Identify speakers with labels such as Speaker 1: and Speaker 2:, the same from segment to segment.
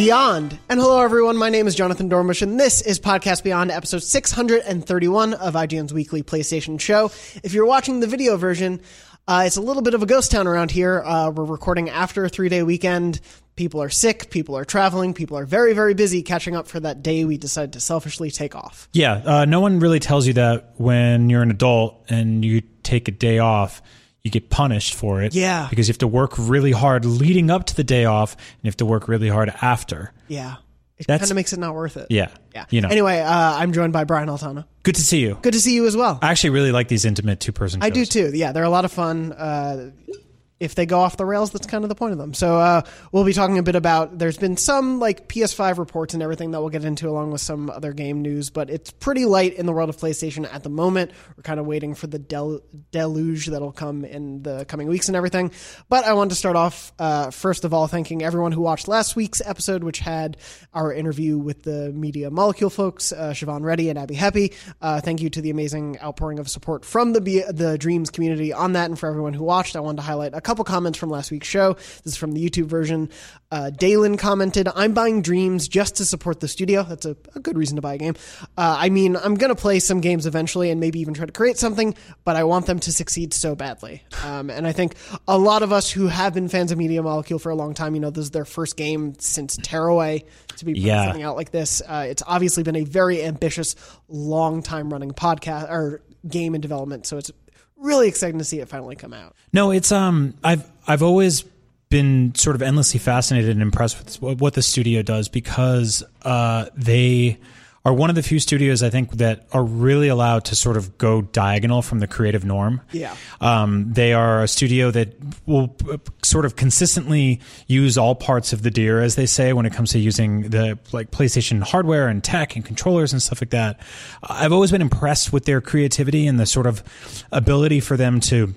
Speaker 1: Beyond. And hello, everyone. My name is Jonathan Dornbush, and this is Podcast Beyond, episode 631 of IGN's weekly PlayStation show. If you're watching the video version, uh, it's a little bit of a ghost town around here. Uh, we're recording after a three day weekend. People are sick, people are traveling, people are very, very busy catching up for that day we decided to selfishly take off.
Speaker 2: Yeah, uh, no one really tells you that when you're an adult and you take a day off you get punished for it.
Speaker 1: Yeah.
Speaker 2: Because you have to work really hard leading up to the day off and you have to work really hard after.
Speaker 1: Yeah. It kind of makes it not worth it.
Speaker 2: Yeah.
Speaker 1: Yeah.
Speaker 2: You know.
Speaker 1: Anyway, uh, I'm joined by Brian Altano.
Speaker 2: Good to see you.
Speaker 1: Good to see you as well.
Speaker 2: I actually really like these intimate two person.
Speaker 1: I do too. Yeah, they're a lot of fun. Uh, if they go off the rails, that's kind of the point of them. So uh, we'll be talking a bit about. There's been some like PS5 reports and everything that we'll get into, along with some other game news. But it's pretty light in the world of PlayStation at the moment. We're kind of waiting for the del- deluge that'll come in the coming weeks and everything. But I wanted to start off uh, first of all thanking everyone who watched last week's episode, which had our interview with the Media Molecule folks, uh, Siobhan Reddy and Abbie Heppe. Uh, thank you to the amazing outpouring of support from the Be- the Dreams community on that, and for everyone who watched. I wanted to highlight a couple comments from last week's show. This is from the YouTube version. Uh, Dalen commented, "I'm buying Dreams just to support the studio. That's a, a good reason to buy a game. Uh, I mean, I'm gonna play some games eventually, and maybe even try to create something, but I want them to succeed so badly. Um, and I think a lot of us who have been fans of Media Molecule for a long time, you know, this is their first game since Tearaway to be putting
Speaker 2: Yeah.
Speaker 1: something out like this. Uh, it's obviously been a very ambitious, long time running podcast or game in development. So it's really exciting to see it finally come out.
Speaker 2: No, it's um I've I've always been sort of endlessly fascinated and impressed with what- what the studio does because uh they are one of the few studios I think that are really allowed to sort of go diagonal from the creative norm.
Speaker 1: Yeah.
Speaker 2: Um, they are a studio that will uh, sort of consistently use all parts of the deer, as they say, when it comes to using the like PlayStation hardware and tech and controllers and stuff like that. I've always been impressed with their creativity and the sort of ability for them to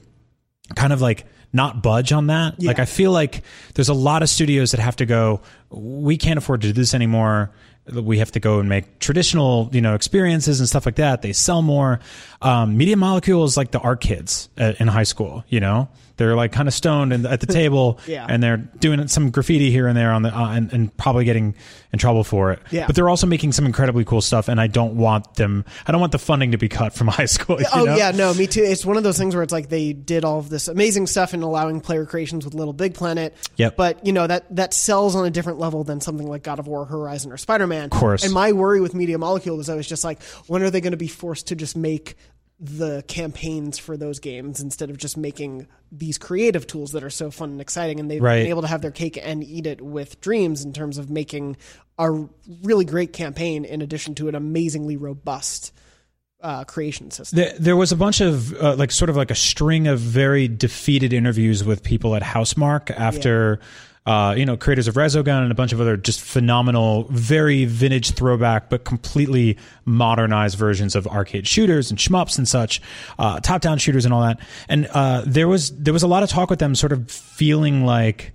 Speaker 2: kind of like not budge on that. Like I feel like there's a lot of studios that have to go, we can't afford to do this anymore. We have to go and make traditional, you know, experiences and stuff like that. They sell more. Um, Media Molecule is like the art kids at, in high school, you know? They're like kind of stoned and at the table
Speaker 1: Yeah.
Speaker 2: and they're doing some graffiti here and there on the, uh, and, and probably getting in trouble for it.
Speaker 1: Yeah.
Speaker 2: But they're also making some incredibly cool stuff and I don't want them, I don't want the funding to be cut from high school. you
Speaker 1: Oh
Speaker 2: know?
Speaker 1: yeah, no, me too. It's one of those things where it's like they did all of this amazing stuff and allowing player creations with Little Big Planet.
Speaker 2: Yep.
Speaker 1: But you know that that sells on a different level than something like God of War, Horizon, or Spider Man. Of
Speaker 2: course.
Speaker 1: And my worry with Media Molecule was I was just like, when are they going to be forced to just make the campaigns for those games instead of just making these creative tools that are so fun and exciting and they've
Speaker 2: Right.
Speaker 1: been able to have their cake and eat it with dreams in terms of making a really great campaign in addition to an amazingly robust uh, creation system.
Speaker 2: There, there was a bunch of uh, like sort of like a string of very defeated interviews with people at Housemarque after. Uh, you know, creators of Resogun and a bunch of other just phenomenal, very vintage throwback, but completely modernized versions of arcade shooters and shmups and such, uh, top-down shooters and all that. And uh, there was there was a lot of talk with them, sort of feeling like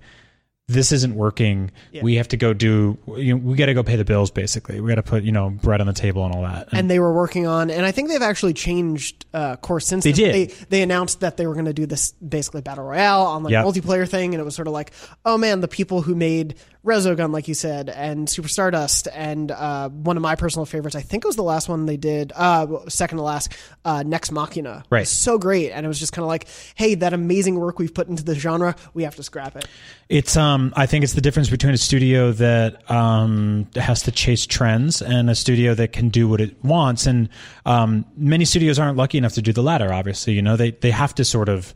Speaker 2: this isn't working. We have to go do. You know, we got to go pay the bills. Basically, we got to put you know bread on the table and all that. And-
Speaker 1: and they were working on, and I think they've actually changed uh, course since
Speaker 2: They
Speaker 1: then.
Speaker 2: did.
Speaker 1: They, they announced that they were going to do this basically battle royale on like
Speaker 2: Yep.
Speaker 1: multiplayer thing, and it was sort of like, oh man, the people who made Resogun, like you said, and Super Stardust, and uh, one of my personal favorites, I think it was the last one they did, uh, second to last, uh, Nex Machina,
Speaker 2: Right.
Speaker 1: so great, and it was just kind of like, hey, that amazing work we've put into the genre, we have to scrap it.
Speaker 2: It's um I think it's the difference between a studio that um has to chase trends and a studio that can do what it wants and um many studios aren't lucky enough to do the latter obviously you know they they have to sort of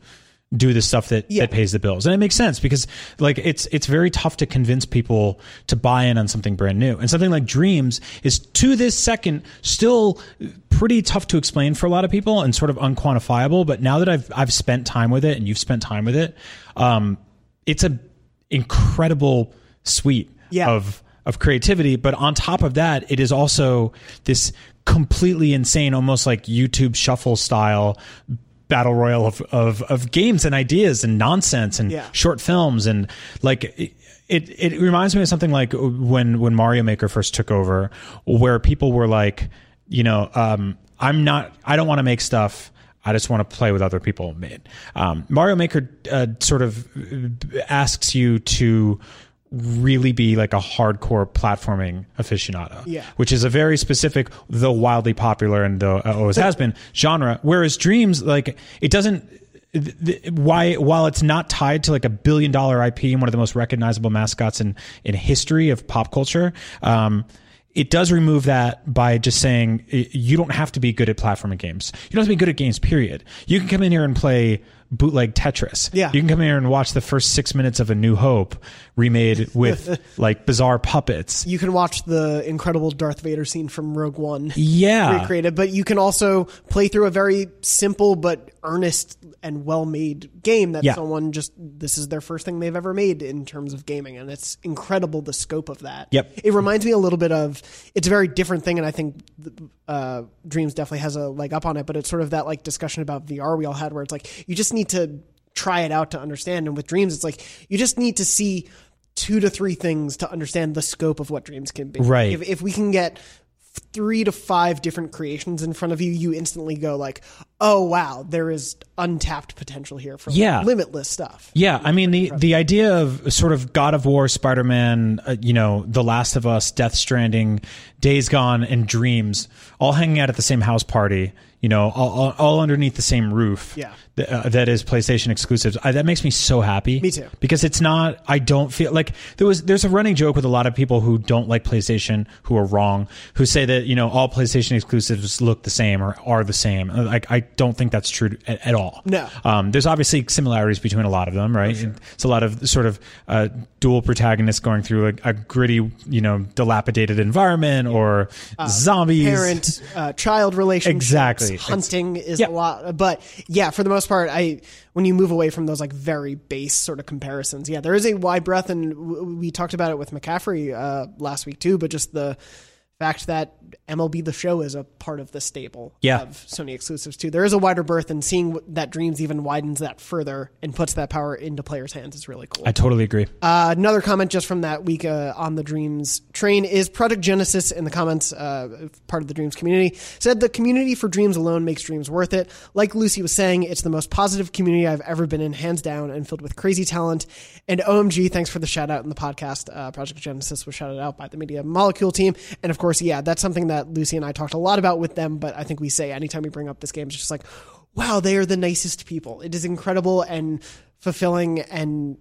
Speaker 2: do the stuff that,
Speaker 1: Yeah.
Speaker 2: that pays the bills and it makes sense because like it's it's very tough to convince people to buy in on something brand new and something like dreams is to this second still pretty tough to explain for a lot of people and sort of unquantifiable but now that I've I've spent time with it and you've spent time with it um it's a incredible suite
Speaker 1: Yeah.
Speaker 2: of of creativity but on top of that it is also this completely insane almost like YouTube shuffle style battle royal of, of, of games and ideas and nonsense and
Speaker 1: Yeah.
Speaker 2: short films and like it, it it reminds me of something like when when Mario Maker first took over where people were like you know um I'm not I don't want to make stuff I just want to play with other people made. Um, Mario Maker uh, sort of asks you to really be like a hardcore platforming aficionado.
Speaker 1: Yeah.
Speaker 2: Which is a very specific, though wildly popular and though uh, always has been genre. Whereas Dreams, like it doesn't. Why, while it's not tied to like a billion dollar IP and one of the most recognizable mascots in in history of pop culture, um, it does remove that by just saying you don't have to be good at platforming games. You don't have to be good at games. Period. You can come in here and play bootleg Tetris.
Speaker 1: Yeah.
Speaker 2: You can come here and watch the first six minutes of A New Hope remade with like bizarre puppets.
Speaker 1: You can watch the incredible Darth Vader scene from Rogue One.
Speaker 2: Yeah.
Speaker 1: recreated, but you can also play through a very simple but earnest and well-made game that
Speaker 2: Yeah.
Speaker 1: someone just this is their first thing they've ever made in terms of gaming, and it's incredible the scope of that.
Speaker 2: Yep.
Speaker 1: it reminds me a little bit of it's a very different thing, and I think uh, Dreams definitely has a leg up on it, but it's sort of that like discussion about VR we all had, where it's like you just need to try it out to understand, and with Dreams, it's like you just need to see two to three things to understand the scope of what dreams can be.
Speaker 2: Right.
Speaker 1: If, if we can get three to five different creations in front of you, you instantly go like, "Oh wow, there is untapped potential here for like,
Speaker 2: Yeah.
Speaker 1: limitless stuff."
Speaker 2: Yeah, I mean the the idea of sort of God of War, Spider Man, uh, you know, The Last of Us, Death Stranding, Days Gone, and Dreams, all hanging out at the same house party. You know, all, all, all underneath the same roof.
Speaker 1: Yeah.
Speaker 2: Uh, that is PlayStation exclusives. I, that makes me so happy.
Speaker 1: Me too.
Speaker 2: Because it's not. I don't feel like there was. There's a running joke with a lot of people who don't like PlayStation, who are wrong, who say that you know all PlayStation exclusives look the same or are the same. Uh, Like I don't think that's true at, at all.
Speaker 1: No.
Speaker 2: Um, there's obviously similarities between a lot of them, right? It's a lot of sort of uh, dual protagonists going through a, a gritty, you know, dilapidated environment or zombies.
Speaker 1: Parent uh, child relationship,
Speaker 2: Exactly.
Speaker 1: Hunting is
Speaker 2: Yeah.
Speaker 1: a lot, but yeah, for the most part, I when you move away from those like very base sort of comparisons, yeah, there is a wide breadth, and we talked about it with McCaffrey uh, last week too. But just the fact that MLB the Show is a part of the stable
Speaker 2: Yeah.
Speaker 1: of Sony exclusives too. There is a wider berth, and seeing that Dreams even widens that further and puts that power into players' hands is really cool.
Speaker 2: I totally agree.
Speaker 1: Uh, another comment just from that week uh, on the Dreams train is Project Genesis in the comments, uh, part of the Dreams community, said the community for Dreams alone makes Dreams worth it. Like Lucy was saying, it's the most positive community I've ever been in, hands down, and filled with crazy talent. And OMG, thanks for the shout out in the podcast. Uh, Project Genesis was shouted out by the Media Molecule team. And of course, yeah, that's something that Lucy and I talked a lot about with them, but I think we say anytime we bring up this game, it's just like, wow, they are the nicest people. It is incredible and fulfilling and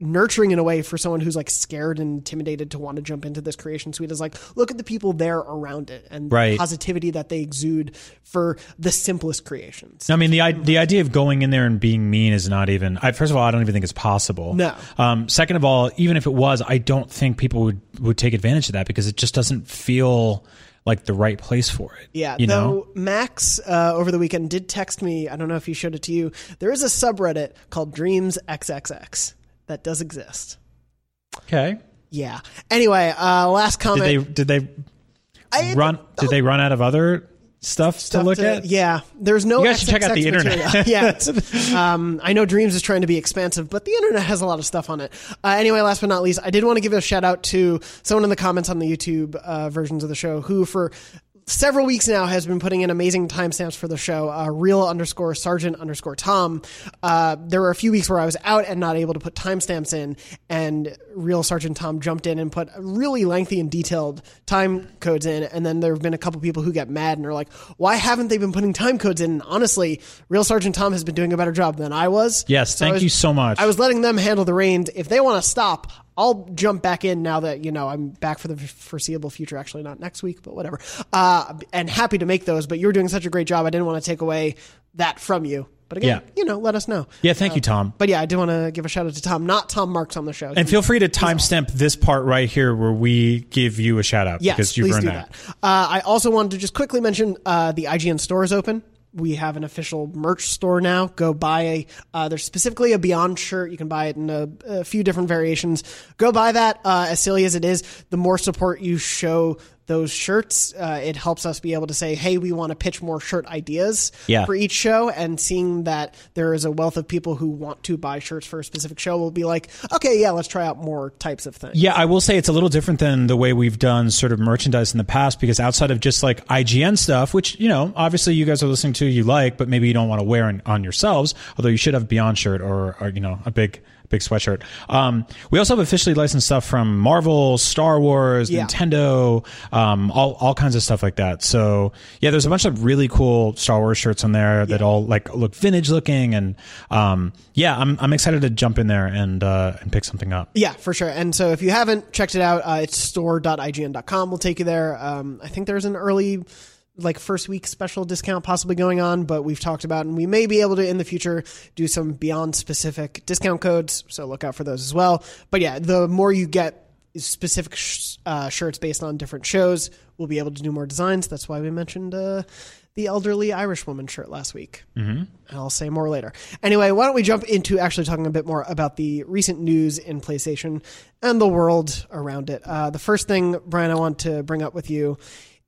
Speaker 1: nurturing in a way for someone who's like scared and intimidated to want to jump into this creation suite is like look at the people there around it and
Speaker 2: Right.
Speaker 1: the positivity that they exude for the simplest creations.
Speaker 2: I mean, the i- the idea of going in there and being mean is not even. I, first of all, I don't even think it's possible.
Speaker 1: No.
Speaker 2: Um, second of all, even if it was, I don't think people would would take advantage of that because it just doesn't feel like the right place for it.
Speaker 1: Yeah,
Speaker 2: You
Speaker 1: though
Speaker 2: know.
Speaker 1: Max uh, over the weekend did text me. I don't know if he showed it to you. There is a subreddit called Dreams XXX that does exist.
Speaker 2: Okay.
Speaker 1: Yeah. Anyway, uh, last
Speaker 2: Did
Speaker 1: comment.
Speaker 2: they did they run? Did they run out of other stuff, to look
Speaker 1: to-
Speaker 2: at?
Speaker 1: Yeah, there's no.
Speaker 2: You guys should check out the internet.
Speaker 1: yeah, um, I know Dreams is trying to be expansive, but the internet has a lot of stuff on it. Uh, anyway, last but not least, I did want to give a shout out to someone in the comments on the YouTube uh, versions of the show who, for several weeks now, has been putting in amazing timestamps for the show. Uh, real underscore sergeant underscore Tom. Uh, there were a few weeks where I was out and not able to put timestamps in, and real sergeant Tom jumped in and put really lengthy and detailed time codes in. And then there have been a couple people who get mad and are like, "Why haven't they been putting time codes in?" And honestly, real sergeant Tom has been doing a better job than I was.
Speaker 2: Yes,
Speaker 1: So
Speaker 2: thank
Speaker 1: was-
Speaker 2: you so much.
Speaker 1: I was letting them handle the reins. If they want to stop, I'll jump back in now that you know I'm back for the foreseeable future. Actually, not next week, but whatever. Uh, and happy to make those. But you're doing such a great job. I didn't want to take away that from you. But again,
Speaker 2: Yeah.
Speaker 1: you know, let us know.
Speaker 2: yeah, thank you, Tom.
Speaker 1: But yeah, I do want to give a shout out to Tom, not Tom Marks on the show.
Speaker 2: And feel free to timestamp this part right here where we give you a shout out
Speaker 1: Yes,
Speaker 2: because you've
Speaker 1: please
Speaker 2: earned
Speaker 1: do
Speaker 2: that.
Speaker 1: that. Uh, I also wanted to just quickly mention uh, the IGN store is open. We have an official merch store now. Go buy a. Uh, there's specifically a Beyond shirt. You can buy it in a, a few different variations. Go buy that. Uh, as silly as it is, the more support you show those shirts, uh, it helps us be able to say, "Hey, we want to pitch more shirt ideas
Speaker 2: Yeah.
Speaker 1: for each show." And seeing that there is a wealth of people who want to buy shirts for a specific show, will be like, "Okay, yeah, let's try out more types of things."
Speaker 2: Yeah, I will say it's a little different than the way we've done sort of merchandise in the past because outside of just like IGN stuff, which, you know, obviously you guys are listening to, you like, but maybe you don't want to wear on, on yourselves, although you should have a Beyond shirt or, or, you know, a big big sweatshirt. Um, we also have officially licensed stuff from Marvel, Star Wars,
Speaker 1: Yeah.
Speaker 2: Nintendo, um, all all kinds of stuff like that. So yeah, there's a bunch of really cool Star Wars shirts on there that all like look vintage looking, and um, yeah, I'm I'm excited to jump in there and uh, and pick something up.
Speaker 1: Yeah, for sure. And so if you haven't checked it out, uh, it's store.ign.com. We'll take you there. Um, I think there's an early, like first week special discount possibly going on, but we've talked about, and we may be able to in the future do some beyond specific discount codes. So look out for those as well. But yeah, the more you get specific sh- uh, shirts based on different shows, we'll be able to do more designs. That's why we mentioned uh, the elderly Irish woman shirt last week. Mm-hmm. I'll say more later. Anyway, why don't we jump into actually talking a bit more about the recent news in PlayStation and the world around it. Uh, the first thing, Brian, I want to bring up with you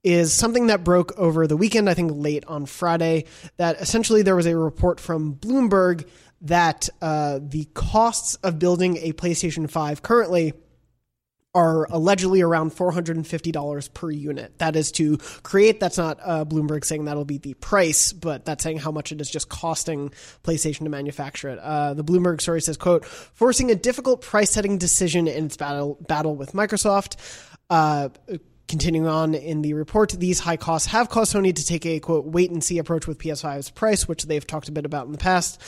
Speaker 1: is something that broke over the weekend, I think late on Friday, that essentially there was a report from Bloomberg that uh, the costs of building a PlayStation 5 currently are allegedly around $450 per unit. That is to create. That's not uh, Bloomberg saying that'll be the price, but that's saying how much it is just costing PlayStation to manufacture it. Uh, the Bloomberg story says, quote, forcing a difficult price setting decision in its battle, battle with Microsoft. Uh, Continuing on in the report, these high costs have caused Sony to take a quote wait and see approach with PS5's price, which they've talked a bit about in the past,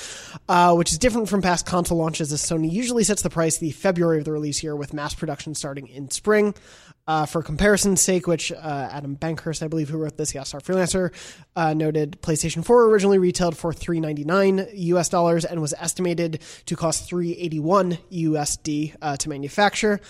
Speaker 1: uh, which is different from past console launches as Sony usually sets the price the February of the release year with mass production starting in spring. Uh, for comparison's sake, which uh, Adam Bankhurst, I believe, who wrote this, yes, our freelancer, uh, noted PlayStation 4 originally retailed for 399 US dollars and was estimated to cost 381 USD uh, to manufacture.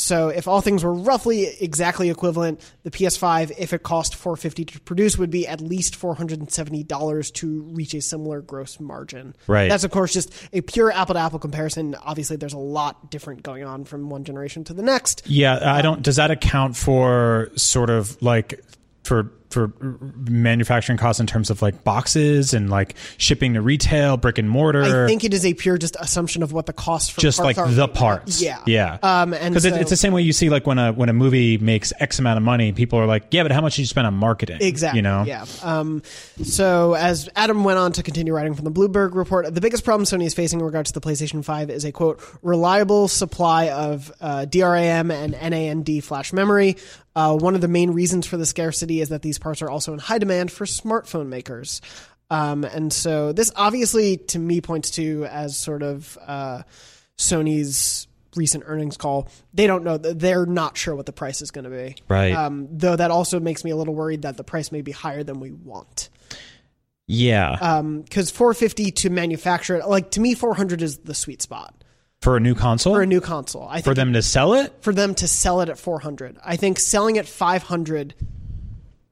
Speaker 1: So if all things were roughly exactly equivalent, the PS5, if it cost 450 to produce, would be at least $470 to reach a similar gross margin.
Speaker 2: Right.
Speaker 1: That's of course just a pure apple to apple comparison. Obviously, there's a lot different going on from one generation to the next.
Speaker 2: Yeah, I don't. Does that account for sort of like for for manufacturing costs in terms of like boxes and like shipping to retail, brick and mortar?
Speaker 1: I think it is a pure just assumption of what the cost for
Speaker 2: just
Speaker 1: parts
Speaker 2: like
Speaker 1: are
Speaker 2: the parts.
Speaker 1: Yeah.
Speaker 2: yeah.
Speaker 1: Um, and
Speaker 2: because
Speaker 1: so-
Speaker 2: it's the same way you see like when a when a movie makes X amount of money, people are like, yeah, but how much did you spend on marketing?
Speaker 1: Exactly.
Speaker 2: You know.
Speaker 1: Yeah. Um, so as Adam went on to continue writing from the Bloomberg report, the biggest problem Sony is facing in regard to the PlayStation 5 is a quote reliable supply of uh, DRAM and NAND flash memory. Uh, one of the main reasons for the scarcity is that these parts are also in high demand for smartphone makers. Um, and so this obviously to me points to as sort of uh, Sony's recent earnings call. They don't know they're not sure what the price is going to be.
Speaker 2: Right.
Speaker 1: Um, though that also makes me a little worried that the price may be higher than we want.
Speaker 2: Yeah.
Speaker 1: Because 450 to manufacture it, like to me, 400 is the sweet spot
Speaker 2: for a new console.
Speaker 1: for a new console. I think
Speaker 2: for them to sell it.
Speaker 1: for them to sell it at 400. I think selling at 500,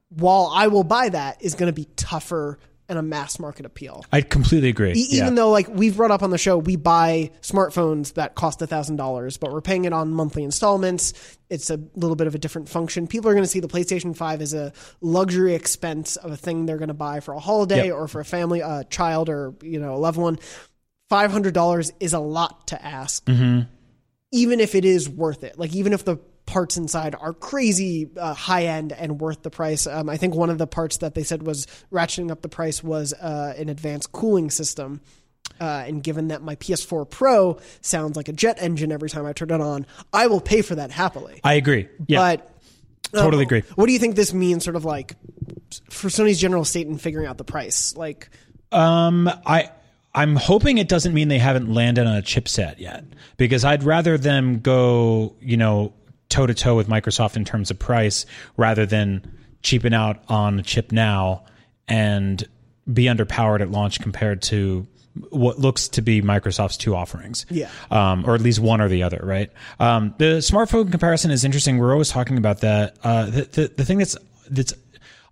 Speaker 1: while I will buy that, is going to be tougher and a mass market appeal.
Speaker 2: I completely agree.
Speaker 1: E-
Speaker 2: yeah.
Speaker 1: Even though, like we've brought up on the show, we buy smartphones that cost thousand dollars, but we're paying it on monthly installments. It's a little bit of a different function. People are going to see the PlayStation Five as a luxury expense of a thing they're going to buy for a holiday
Speaker 2: Yep.
Speaker 1: or for a family, a child, or you know, a loved one. Five hundred dollars is a lot to ask,
Speaker 2: Mm-hmm.
Speaker 1: even if it is worth it. Like even if the parts inside are crazy uh, high end and worth the price. Um, I think one of the parts that they said was ratcheting up the price was uh, an advanced cooling system. Uh, and given that my PS4 Pro sounds like a jet engine every time I turn it on, I will pay for that happily.
Speaker 2: I agree. Yeah.
Speaker 1: But um,
Speaker 2: Totally agree.
Speaker 1: What do you think this means, sort of like for Sony's general state in figuring out the price? Like,
Speaker 2: Um, I I'm hoping it doesn't mean they haven't landed on a chipset yet, because I'd rather them go, you know, toe to toe with Microsoft in terms of price rather than cheapen out on a chip now and be underpowered at launch compared to what looks to be Microsoft's two offerings.
Speaker 1: Yeah.
Speaker 2: Um, or at least one or the other, right? Um, the smartphone comparison is interesting. We're always talking about that. Uh, the, the, the thing that's, that's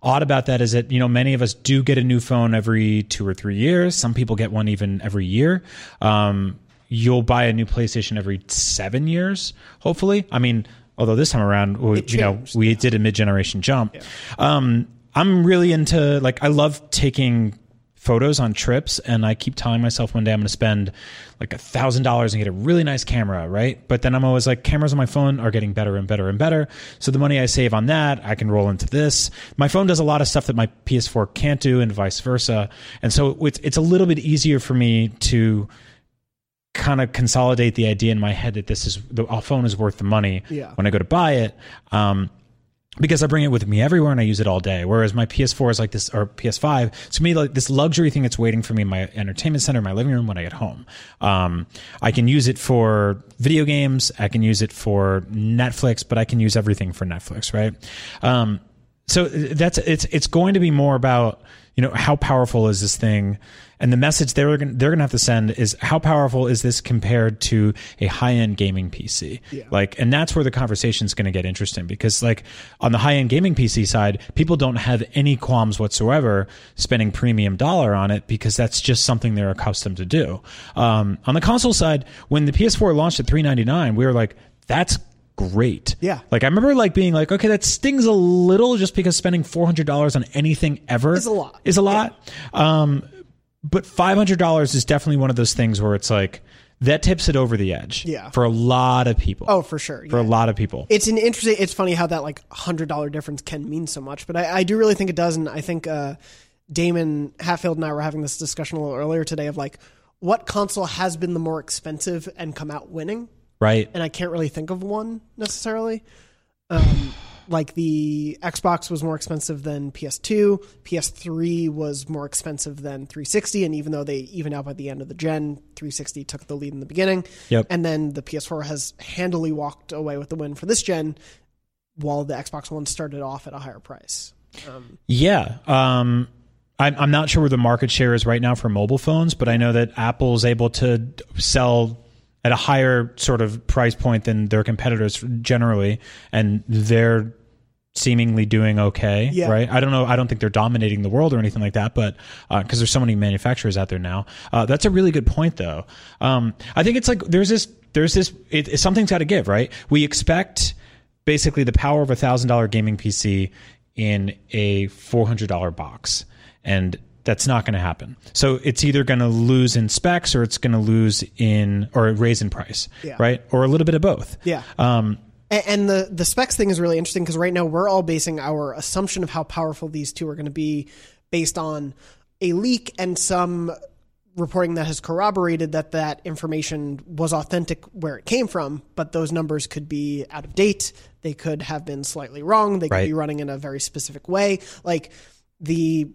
Speaker 2: odd about that is that, you know, many of us do get a new phone every two or three years. Some people get one even every year. Um, you'll buy a new PlayStation every seven years, hopefully. I mean, although this time around, we, you know, we did a mid generation jump. Um, I'm really into like I love taking photos on trips, and I keep telling myself one day I'm going to spend like a thousand dollars and get a really nice camera, right? But then I'm always like, cameras on my phone are getting better and better and better. So the money I save on that, I can roll into this. My phone does a lot of stuff that my PS4 can't do, and vice versa. And so it's it's a little bit easier for me to kind of consolidate the idea in my head that this is the phone is worth the money
Speaker 1: Yeah.
Speaker 2: when I go to buy it. Um, because I bring it with me everywhere and I use it all day. Whereas my PS4 is like this, or PS5, to me, like this luxury thing that's waiting for me in my entertainment center, my living room when I get home. Um, I can use it for video games. I can use it for Netflix, but I can use everything for Netflix, right? Um, so that's it's it's going to be more about you know how powerful is this thing and the message they're gonna, they're going to have to send is how powerful is this compared to a high-end gaming PC
Speaker 1: Yeah.
Speaker 2: like and that's where the conversation is going to get interesting because like on the high-end gaming PC side people don't have any qualms whatsoever spending premium dollar on it because that's just something they're accustomed to do um, on the console side when the PS4 launched at 399 we were like that's great
Speaker 1: Yeah.
Speaker 2: like I remember like being like, okay, that stings a little just because spending four hundred dollars on anything ever
Speaker 1: Is a lot.
Speaker 2: Is a lot. Um, but five hundred dollars is definitely one of those things where it's like that tips it over the edge.
Speaker 1: Yeah.
Speaker 2: For a lot of people.
Speaker 1: Oh, for sure.
Speaker 2: For a lot of people.
Speaker 1: It's an interesting. It's funny how that like hundred dollar difference can mean so much, but I, I do really think it does, and I think uh, Daemon Hatfield and I were having this discussion a little earlier today of like what console has been the more expensive and come out winning,
Speaker 2: right.
Speaker 1: and I can't really think of one necessarily. Um, like the Xbox was more expensive than PS2, PS3 was more expensive than 360, and even though they even out by the end of the gen, 360 took the lead in the beginning.
Speaker 2: Yep.
Speaker 1: And then the PS4 has handily walked away with the win for this gen, while the Xbox One started off at a higher price. Um,
Speaker 2: Yeah. Um, I'm, I'm not sure where the market share is right now for mobile phones, but I know that Apple is able to sell at a higher sort of price point than their competitors generally, and they're seemingly doing okay,
Speaker 1: Yeah.
Speaker 2: right? I don't know. I don't think they're dominating the world or anything like that, but because there's so many manufacturers out there now, uh, that's a really good point, though. Um, I think it's like there's this, there's this, it, something's got to give, right? We expect basically the power of a thousand dollar gaming PC in a four hundred dollar box, and that's not going to happen. So it's either going to lose in specs or it's going to lose in or raise in price,
Speaker 1: Yeah.
Speaker 2: right? Or a little bit of both.
Speaker 1: yeah.
Speaker 2: Um,
Speaker 1: And the the specs thing is really interesting because right now we're all basing our assumption of how powerful these two are going to be based on a leak and some reporting that has corroborated that that information was authentic where it came from, but those numbers could be out of date. They could have been slightly wrong. They could
Speaker 2: Right.
Speaker 1: be running in a very specific way. Like the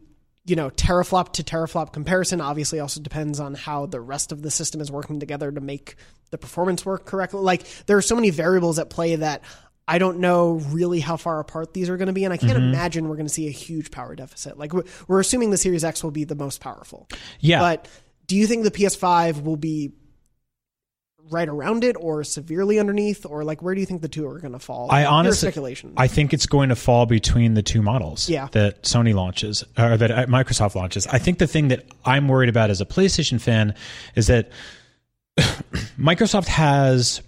Speaker 1: you know teraflop to teraflop comparison obviously also depends on how the rest of the system is working together to make the performance work correctly. Like there are so many variables at play that i don't know really how far apart these are going to be and i can't mm-hmm. imagine we're going to see a huge power deficit. Like we're, we're assuming the series x will be the most powerful.
Speaker 2: Yeah.
Speaker 1: but do you think the ps5 will be right around it or severely underneath or like where do you think the two are going to fall
Speaker 2: I honestly,
Speaker 1: speculation
Speaker 2: I think it's going to fall between the two models
Speaker 1: Yeah.
Speaker 2: that Sony launches or that uh, Microsoft launches. I think the thing that I'm worried about as a PlayStation fan is that Microsoft has,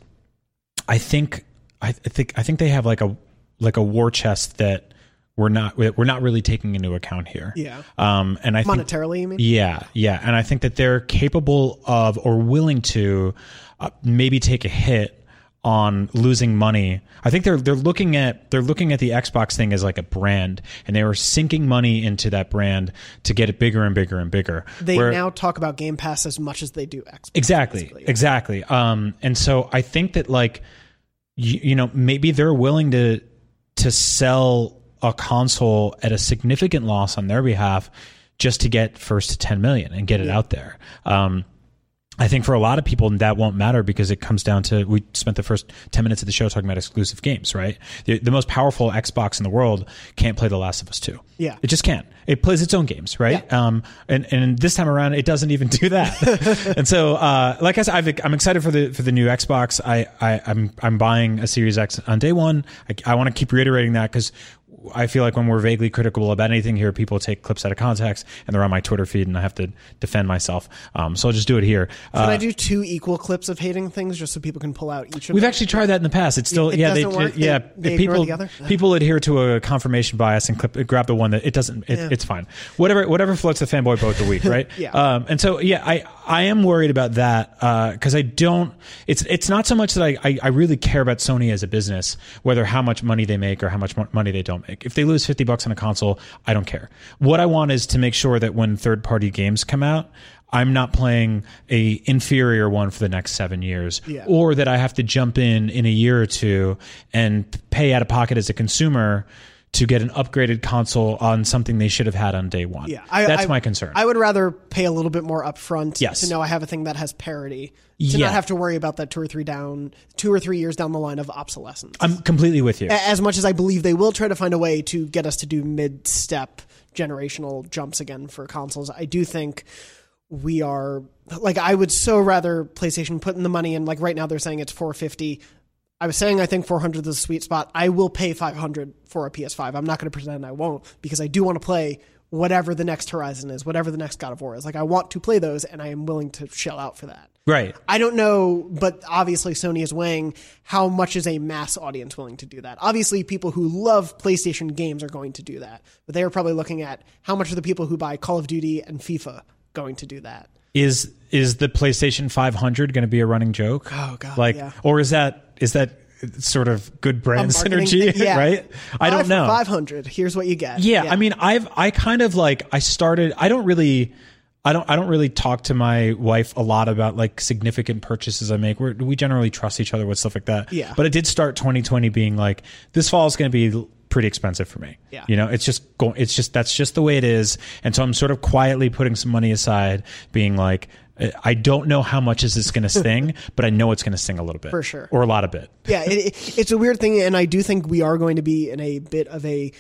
Speaker 2: I think, I think, I think they have like a like a war chest that we're not we're not really taking into account here.
Speaker 1: yeah
Speaker 2: Um, and I think
Speaker 1: monetarily you mean
Speaker 2: yeah, yeah, and I think that they're capable of or willing to uh, maybe take a hit on losing money. I think they're they're looking at they're looking at the Xbox thing as like a brand, and they were sinking money into that brand to get it bigger and bigger and bigger.
Speaker 1: they
Speaker 2: Where-
Speaker 1: now talk about game pass as much as they do xbox
Speaker 2: exactly
Speaker 1: basically.
Speaker 2: exactly um and so i think that like you, you know maybe they're willing to to sell a console at a significant loss on their behalf just to get first to 10 million and get it out there um I think for a lot of people that won't matter because it comes down to we spent the first 10 minutes of the show talking about exclusive games, right? The, the most powerful Xbox in the world can't play The Last of Us 2.
Speaker 1: Yeah.
Speaker 2: It just can't. It plays its own games, right? Um, and, and this time around, it doesn't even do that. and so, uh, like I said, I've, I'm excited for the, for the new Xbox. I, I, I'm, I'm buying a Series X on day one. I, I want to keep reiterating that because I feel like when we're vaguely critical about anything here, people take clips out of context and they're on my Twitter feed and I have to defend myself. Um, so I'll just do it here.
Speaker 1: Can
Speaker 2: Uh,
Speaker 1: I do two equal clips of hating things just so people can pull out each of
Speaker 2: We've
Speaker 1: them?
Speaker 2: actually tried that in the past. It's still
Speaker 1: It
Speaker 2: yeah they,
Speaker 1: work?
Speaker 2: yeah
Speaker 1: They- they
Speaker 2: people
Speaker 1: the
Speaker 2: people adhere to a confirmation bias and clip grab the one that it doesn't it, it's fine whatever whatever floats the fanboy boat the week right
Speaker 1: Yeah.
Speaker 2: um, and so yeah I I am worried about that uh, because I don't it's it's not so much that I, I I really care about Sony as a business whether how much money they make or how much money they don't make if they lose fifty bucks on a console I don't care what I want is to make sure that when third party games come out I'm not playing a inferior one for the next seven years,
Speaker 1: Yeah.
Speaker 2: or that I have to jump in in a year or two and pay out of pocket as a consumer to get an upgraded console on something they should have had on day one.
Speaker 1: Yeah, I,
Speaker 2: that's
Speaker 1: I-
Speaker 2: my concern.
Speaker 1: I would rather pay a little bit more upfront
Speaker 2: Yes.
Speaker 1: to know I have a thing that has parity, to
Speaker 2: Yeah.
Speaker 1: not have to worry about that two or three down, two or three years down the line of obsolescence.
Speaker 2: I'm completely with you.
Speaker 1: As much as I believe they will try to find a way to get us to do mid-step generational jumps again for consoles, I do think we are like I would so rather PlayStation put in the money and like right now they're saying it's 450. I was saying I think 400 is a sweet spot. I will pay 500 for a PS5. I'm not going to pretend I won't because I do want to play whatever the next Horizon is, whatever the next God of War is. Like I want to play those and I am willing to shell out for that.
Speaker 2: right.
Speaker 1: I don't know, but obviously Sony is weighing how much is a mass audience willing to do that. Obviously, people who love PlayStation games are going to do that, but they are probably looking at how much are the people who buy Call of Duty and FIFA going to do that.
Speaker 2: Is is the PlayStation 500 going to be a running joke?
Speaker 1: Oh, God,
Speaker 2: Like,
Speaker 1: yeah.
Speaker 2: or is that is that sort of good brand synergy?
Speaker 1: thing, yeah.
Speaker 2: Right. I don't know.
Speaker 1: Five hundred. Here's what you get.
Speaker 2: Yeah, I mean, I've I kind of like I started. I don't really. I don't. I don't really talk to my wife a lot about like significant purchases I make. We're, we generally trust each other with stuff like that.
Speaker 1: Yeah.
Speaker 2: But it did start 2020 being like this fall is going to be pretty expensive for me.
Speaker 1: Yeah.
Speaker 2: You know, it's just going. It's just that's just the way it is. And so I'm sort of quietly putting some money aside, being like. I don't know how much is this going to sting, but I know it's going to sting a little bit,
Speaker 1: For sure.
Speaker 2: or a lot of bit.
Speaker 1: yeah, it, it, it's a weird thing, and I do think we are going to be in a bit of a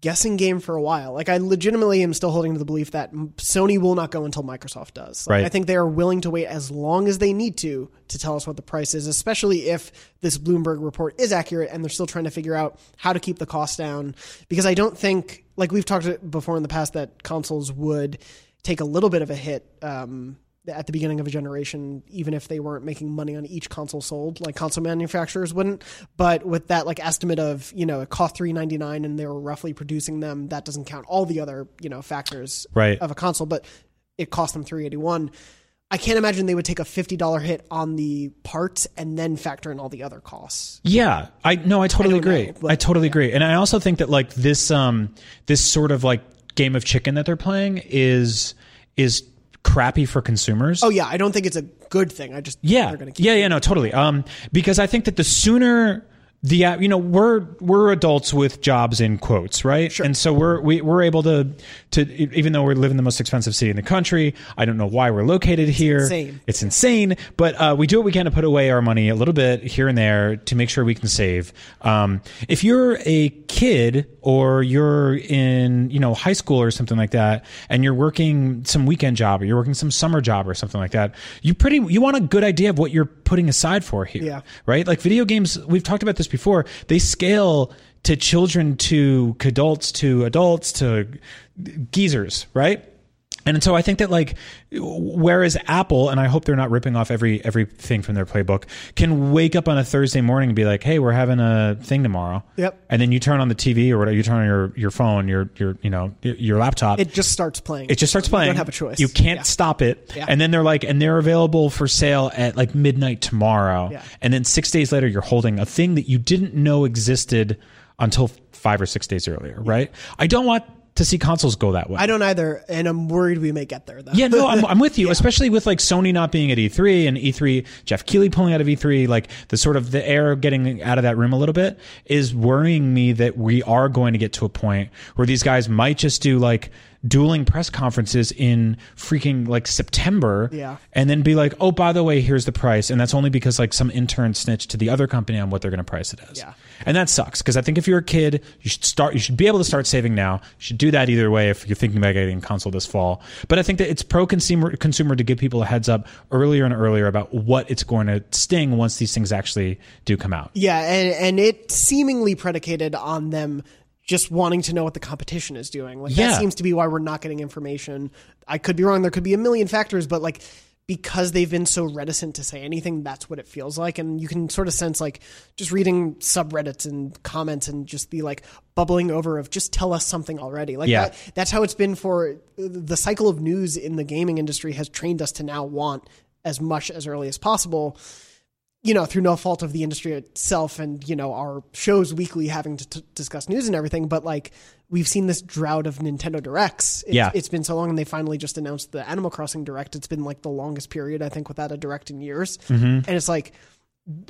Speaker 1: guessing game for a while. Like I legitimately am still holding to the belief that Sony will not go until Microsoft does. Like,
Speaker 2: Right.
Speaker 1: I think they are willing to wait as long as they need to to tell us what the price is, especially if this Bloomberg report is accurate and they're still trying to figure out how to keep the cost down. Because I don't think, like we've talked before in the past, that consoles would take a little bit of a hit. Um, at the beginning of a generation, even if they weren't making money on each console sold, like console manufacturers wouldn't. But with that like estimate of you know it cost three ninety nine and they were roughly producing them, that doesn't count all the other you know factors
Speaker 2: Right.
Speaker 1: of a console, but it cost them three eighty one. I can't imagine they would take a fifty dollar hit on the parts and then factor in all the other costs.
Speaker 2: Yeah, I no, I totally
Speaker 1: know,
Speaker 2: agree.
Speaker 1: but-
Speaker 2: I totally agree, and I also think that like this, um, this sort of like game of chicken that they're playing is is crappy for consumers.
Speaker 1: Oh yeah, I don't think it's a good thing. I just
Speaker 2: yeah,
Speaker 1: they're gonna keep
Speaker 2: yeah, yeah, no, totally. Um, because I think that the sooner the uh, you know we're we're adults with jobs in quotes, right? Sure. And so we're we, we're able to to even though we live in the most expensive city in the country, I don't know why we're located here.
Speaker 1: insane.
Speaker 2: It's insane, but uh, we do what we can to put away our money a little bit here and there to make sure we can save. Um, if you're a kid or you're in you know high school or something like that, and you're working some weekend job or you're working some summer job or something like that, you pretty you want a good idea of what you're putting aside for here,
Speaker 1: Yeah.
Speaker 2: right? Like video games, we've talked about this before. They scale to children, to adults, to adults, to geezers, right? And so I think that like, whereas Apple, and I hope they're not ripping off every everything from their playbook, can wake up on a Thursday morning and be like, "Hey, we're having a thing tomorrow."
Speaker 1: Yep.
Speaker 2: And then you turn on the TV or whatever, you turn on your your phone, your your you know your laptop.
Speaker 1: It just starts playing.
Speaker 2: It just starts playing.
Speaker 1: You don't have a choice.
Speaker 2: You can't
Speaker 1: Yeah.
Speaker 2: stop it.
Speaker 1: Yeah.
Speaker 2: And then they're like, and they're available for sale at like midnight tomorrow.
Speaker 1: Yeah.
Speaker 2: And then six days later, you're holding a thing that you didn't know existed until five or six days earlier, right? I don't want to see consoles go that way.
Speaker 1: I don't either, and I'm worried we may get there though.
Speaker 2: Yeah, no, I'm, I'm with you, especially with like Sony not being at E3 and E3, Jeff Keighley pulling out of E3, like the sort of the air getting out of that room a little bit is worrying me that we are going to get to a point where these guys might just do like dueling press conferences in freaking like September
Speaker 1: Yeah.
Speaker 2: and then be like, oh, by the way, here's the price. And that's only because like some intern snitched to the other company on what they're going to price it as.
Speaker 1: Yeah.
Speaker 2: And that sucks because I think if you're a kid, you should start. You should be able to start saving now. You should do that either way if you're thinking about getting a console this fall. But I think that it's pro consumer consumer to give people a heads up earlier and earlier about what it's going to sting once these things actually do come out.
Speaker 1: Yeah, and and it seemingly predicated on them just wanting to know what the competition is doing. Like
Speaker 2: Yeah.
Speaker 1: that seems to be why we're not getting information. I could be wrong. There could be a million factors, but like because they've been so reticent to say anything, that's what it feels like. And you can sort of sense like just reading subreddits and comments and just be like bubbling over of just tell us something already. Like
Speaker 2: Yeah.
Speaker 1: that, that's how it's been for uh, the cycle of news in the gaming industry has trained us to now want as much as early as possible you know, through no fault of the industry itself and, you know, our shows weekly having to t- discuss news and everything, but like we've seen this drought of Nintendo Directs. It's,
Speaker 2: Yeah.
Speaker 1: It's been so long and they finally just announced the Animal Crossing Direct. It's been like the longest period, I think, without a Direct in years.
Speaker 2: Mm-hmm.
Speaker 1: And it's like,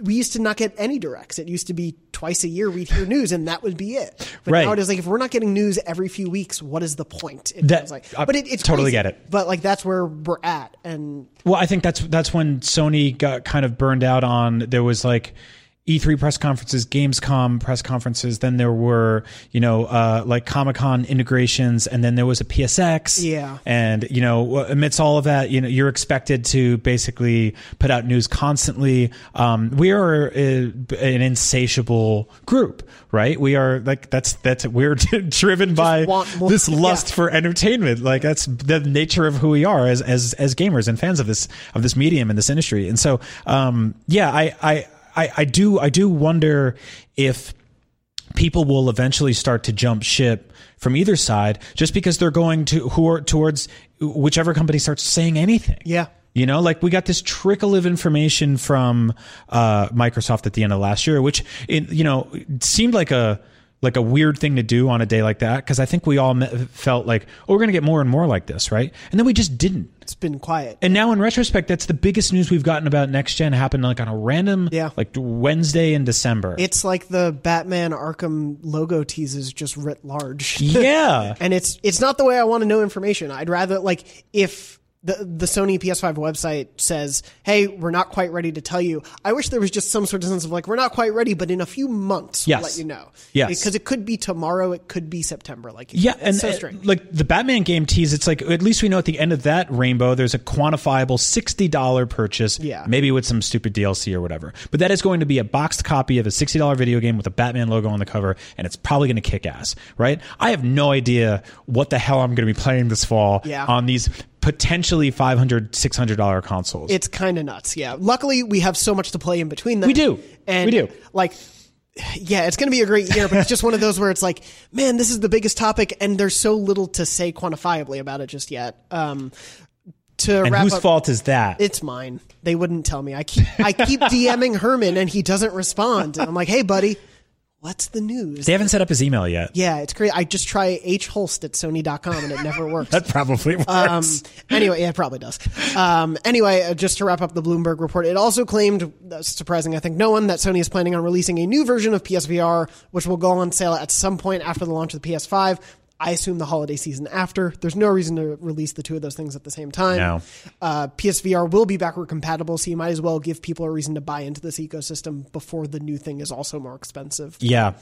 Speaker 1: we used to not get any directs. It used to be twice a year we'd hear news, and that would be it. But
Speaker 2: Right.
Speaker 1: now it is like if we're not getting news every few weeks, what is the point? It
Speaker 2: That-
Speaker 1: like, but it, it's
Speaker 2: totally
Speaker 1: crazy.
Speaker 2: get it.
Speaker 1: But like that's where we're at, and
Speaker 2: Well, I think that's that's when Sony got kind of burned out on. There was like E3 press conferences, Gamescom press conferences. Then there were you know uh, like Comic Con integrations, and then there was a PSX.
Speaker 1: Yeah.
Speaker 2: And you know amidst all of that, you know you're expected to basically put out news constantly. Um, we are a, an insatiable group, right? We are like that's that's we're driven by this lust
Speaker 1: yeah.
Speaker 2: for entertainment. Like that's the nature of who we are as as as gamers and fans of this of this medium and this industry. And so, um, yeah, I I I, I do I do wonder if people will eventually start to jump ship from either side just because they're going to who are towards whichever company starts saying anything.
Speaker 1: Yeah.
Speaker 2: You know, like we got this trickle of information from uh, Microsoft at the end of last year, which it, you know seemed like a like a weird thing to do on a day like that because I think we all me- felt like, oh, we're going to get more and more like this, right? And then we just didn't.
Speaker 1: it's been quiet.
Speaker 2: And now, in retrospect, that's the biggest news we've gotten about next gen. Happened like on a random,
Speaker 1: Yeah.
Speaker 2: like Wednesday in December.
Speaker 1: It's like the Batman Arkham logo teases just writ large.
Speaker 2: yeah,
Speaker 1: and it's it's not the way I want to know information. I'd rather like if the the Sony PS5 website says, "Hey, we're not quite ready to tell you." I wish there was just some sort of sense of like, "We're not quite ready, but in a few months,
Speaker 2: Yes.
Speaker 1: we'll let you know."
Speaker 2: Yes.
Speaker 1: because it could be tomorrow, it could be September. Like,
Speaker 2: Yeah,
Speaker 1: it's
Speaker 2: and
Speaker 1: so
Speaker 2: uh,
Speaker 1: strange.
Speaker 2: like the Batman game tease, it's like at least we know at the end of that rainbow, there's a quantifiable sixty dollar purchase.
Speaker 1: Yeah.
Speaker 2: maybe with some stupid DLC or whatever. But that is going to be a boxed copy of a sixty dollar video game with a Batman logo on the cover, and it's probably going to kick ass, right? I have no idea what the hell I'm going to be playing this fall
Speaker 1: Yeah.
Speaker 2: on these potentially 500 600 dollar consoles.
Speaker 1: It's kind of nuts. Yeah. Luckily, we have so much to play in between them.
Speaker 2: We do.
Speaker 1: And
Speaker 2: We do.
Speaker 1: Like, yeah, it's going to be a great year, but it's just one of those where it's like, man, this is the biggest topic, and there's so little to say quantifiably about it just yet. Um, to
Speaker 2: and
Speaker 1: wrap
Speaker 2: whose
Speaker 1: up,
Speaker 2: fault is that?
Speaker 1: It's mine. They wouldn't tell me. I keep I keep DMing Hermen, and he doesn't respond. And I'm like, hey, buddy, what's the news?
Speaker 2: they haven't set up his email yet.
Speaker 1: yeah, it's great. I just try hhulst at sony.com, and it never works.
Speaker 2: That probably works.
Speaker 1: Um, anyway, yeah, it probably does. Um, anyway, uh, just to wrap up the Bloomberg report, it also claimed, uh, surprising I think no one, that Sony is planning on releasing a new version of PSVR, which will go on sale at some point after the launch of the PS5. I assume the holiday season after. There's no reason to release the two of those things at the same time.
Speaker 2: No.
Speaker 1: Uh, PSVR will be backward compatible, so you might as well give people a reason to buy into this ecosystem before the new thing is also more expensive
Speaker 2: yeah.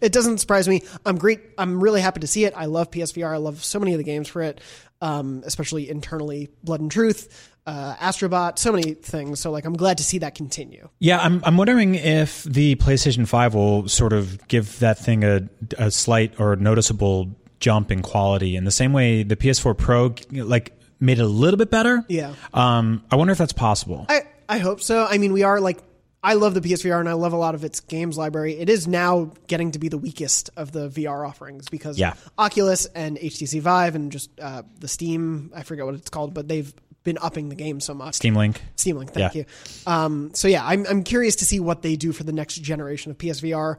Speaker 1: it doesn't surprise me. I'm great. I'm really happy to see it. I love PSVR. I love so many of the games for it, um, especially internally. Blood and Truth, uh, Astrobot, so many things. So like, I'm glad to see that continue.
Speaker 2: Yeah, I'm I'm wondering if the PlayStation 5 will sort of give that thing a a slight or noticeable jump in quality in the same way the PS4 Pro like made it a little bit better.
Speaker 1: Yeah.
Speaker 2: Um I wonder if that's possible.
Speaker 1: I I hope so. I mean, we are like. I love the PSVR and I love a lot of its games library. It is now getting to be the weakest of the VR offerings because
Speaker 2: Yeah.
Speaker 1: Oculus and HTC Vive and just uh, the Steam, I forget what it's called, but they've been upping the game so much.
Speaker 2: Steam Link.
Speaker 1: Steam Link, thank
Speaker 2: Yeah.
Speaker 1: you. Um, so yeah, I'm I'm curious to see what they do for the next generation of PSVR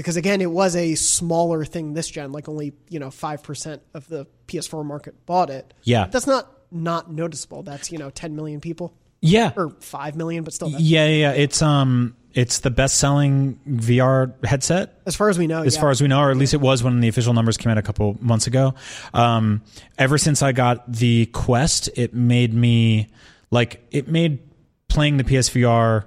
Speaker 1: because again, it was a smaller thing this gen, like only you know five percent of the PS4 market bought it.
Speaker 2: Yeah.
Speaker 1: that's not not noticeable. That's you know 10 million people
Speaker 2: Yeah.
Speaker 1: or five million, but still,
Speaker 2: Yeah, yeah, yeah. It's um it's the best-selling VR headset
Speaker 1: as far as we know,
Speaker 2: as
Speaker 1: yeah.
Speaker 2: far as we know, or at least it was when the official numbers came out a couple months ago. Um, ever since I got the Quest, it made me like it made playing the PSVR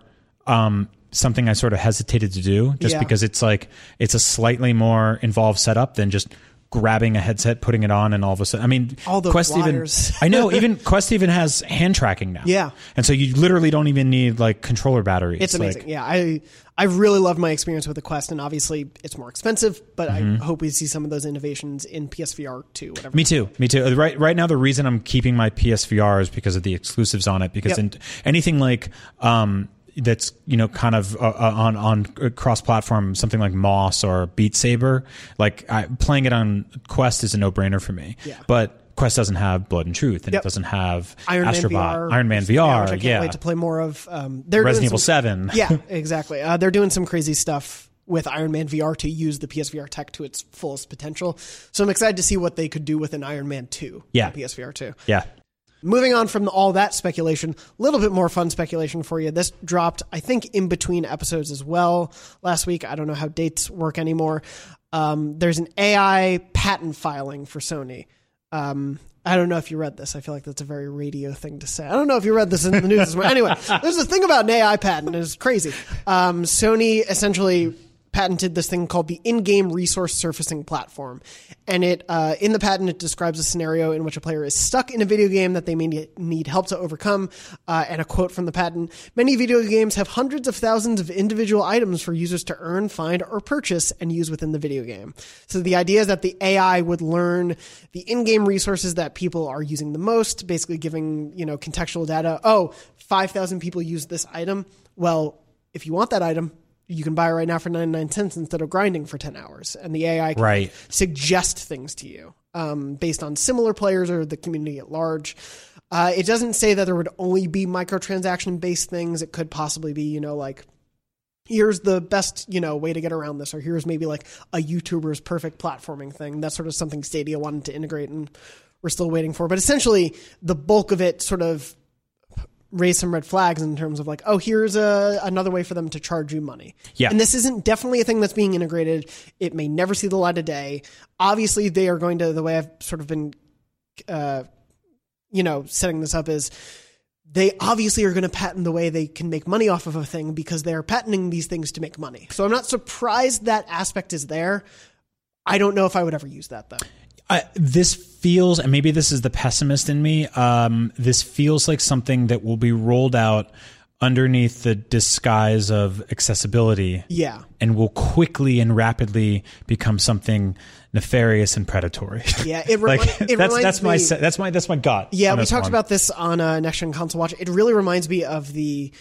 Speaker 2: um, something I sort of hesitated to do, just
Speaker 1: Yeah.
Speaker 2: because it's like it's a slightly more involved setup than just grabbing a headset, putting it on, and all of a sudden, I mean,
Speaker 1: All the
Speaker 2: Quest
Speaker 1: wires.
Speaker 2: even I know even Quest even has hand tracking now.
Speaker 1: Yeah.
Speaker 2: and so you literally don't even need like controller batteries.
Speaker 1: It's amazing.
Speaker 2: Like,
Speaker 1: yeah, I I really loved my experience with the Quest, and obviously it's more expensive, but
Speaker 2: Mm-hmm.
Speaker 1: I hope we see some of those innovations in PSVR too. Whatever.
Speaker 2: Me too. Me too. Right. Right now, the reason I'm keeping my PSVR is because of the exclusives on it. Because
Speaker 1: Yep.
Speaker 2: in, anything like um, that's you know kind of uh, uh, on on cross platform, something like Moss or Beat Saber, like I, playing it on Quest is a no brainer for me.
Speaker 1: Yeah.
Speaker 2: But Quest doesn't have Blood and Truth, and
Speaker 1: Yep.
Speaker 2: it doesn't have
Speaker 1: Iron Man VR,
Speaker 2: Iron Man VR,
Speaker 1: which I can't
Speaker 2: yeah,
Speaker 1: wait to play more of. Um, they're
Speaker 2: Resident Evil Seven,
Speaker 1: yeah, exactly. Uh, they're doing some crazy stuff with Iron Man VR to use the PSVR tech to its fullest potential. So I'm excited to see what they could do with an Iron Man 2
Speaker 2: Yeah.
Speaker 1: PSVR 2.
Speaker 2: yeah,
Speaker 1: Moving on from all that speculation, a little bit more fun speculation for you. This dropped, I think, in between episodes as well last week. I don't know how dates work anymore. Um, there's an AI patent filing for Sony. Um, I don't know if you read this. I feel like that's a very radio thing to say. I don't know if you read this in the news this morning. Anyway, there's a thing about an AI patent. It's crazy. Um, Sony essentially patented this thing called the in-game resource surfacing platform, and it uh, in the patent it describes a scenario in which a player is stuck in a video game that they may need help to overcome. Uh, and a quote from the patent: "Many video games have hundreds of thousands of individual items for users to earn, find, or purchase and use within the video game." So the idea is that the AI would learn the in-game resources that people are using the most, basically giving you know contextual data. Oh, five thousand people use this item. Well, if you want that item, you can buy it right now for 99 cents instead of grinding for 10 hours. And the AI can
Speaker 2: Right.
Speaker 1: suggest things to you um, based on similar players or the community at large. Uh, it doesn't say that there would only be microtransaction based things. It could possibly be, you know, like here's the best, you know, way to get around this, or here's maybe like a YouTuber's perfect platforming thing. That's sort of something Stadia wanted to integrate, and we're still waiting for. But essentially, the bulk of it sort of raise some red flags in terms of like, oh, here's a another way for them to charge you money.
Speaker 2: Yeah.
Speaker 1: And this isn't definitely a thing that's being integrated. It may never see the light of day. Obviously, they are going to the way I've sort of been, uh, you know, setting this up is they obviously are going to patent the way they can make money off of a thing because they're patenting these things to make money. So I'm not surprised that aspect is there. I don't know if I would ever use that though.
Speaker 2: I, this feels, and maybe this is the pessimist in me. Um, this feels like something that will be rolled out underneath the disguise of accessibility,
Speaker 1: Yeah.
Speaker 2: and will quickly and rapidly become something nefarious and predatory.
Speaker 1: Yeah. It, remi-
Speaker 2: like
Speaker 1: it
Speaker 2: that's that's my
Speaker 1: me-
Speaker 2: that's my that's my gut.
Speaker 1: Yeah, we talked
Speaker 2: one.
Speaker 1: about this on uh, Next Gen Console Watch. It really reminds me of the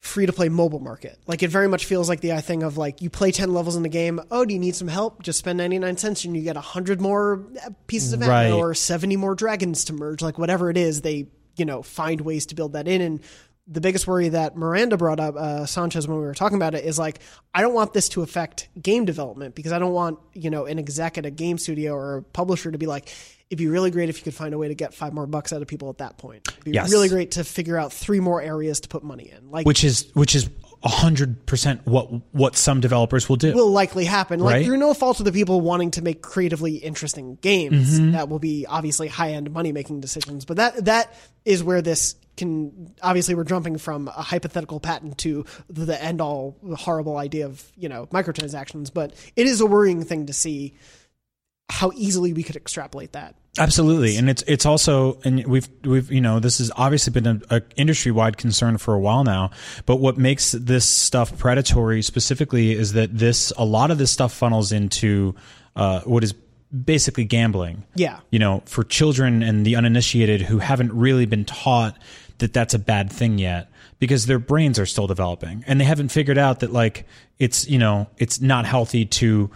Speaker 1: free to play mobile market. Like it very much feels like the thing of like you play 10 levels in the game. Oh, do you need some help? Just spend 99 cents and you get 100 more uh, pieces of ammo
Speaker 2: Right.
Speaker 1: or 70 more dragons to merge. Like whatever it is, they, you know, find ways to build that in. And the biggest worry that Miranda brought up, uh, Sanchez, when we were talking about it, is like, I don't want this to affect game development because I don't want, you know, an exec at a game studio or a publisher to be like, it'd be really great if you could find a way to get five more bucks out of people at that point. It'd be
Speaker 2: Yes.
Speaker 1: really great to figure out three more areas to put money in. Like,
Speaker 2: which is which is hundred percent what what some developers will do.
Speaker 1: will likely happen. Like
Speaker 2: Right.
Speaker 1: through no fault of the people wanting to make creatively interesting games.
Speaker 2: Mm-hmm.
Speaker 1: That will be obviously high end money making decisions. But that that is where this can obviously we're jumping from a hypothetical patent to the end all horrible idea of, you know, microtransactions. But it is a worrying thing to see how easily we could extrapolate that.
Speaker 2: Absolutely, and it's it's also and we've we've you know this has obviously been a, a industry wide concern for a while now. But what makes this stuff predatory specifically is that this a lot of this stuff funnels into uh, what is basically gambling.
Speaker 1: Yeah.
Speaker 2: you know, for children and the uninitiated who haven't really been taught that that's a bad thing yet because their brains are still developing and they haven't figured out that like it's you know it's not healthy to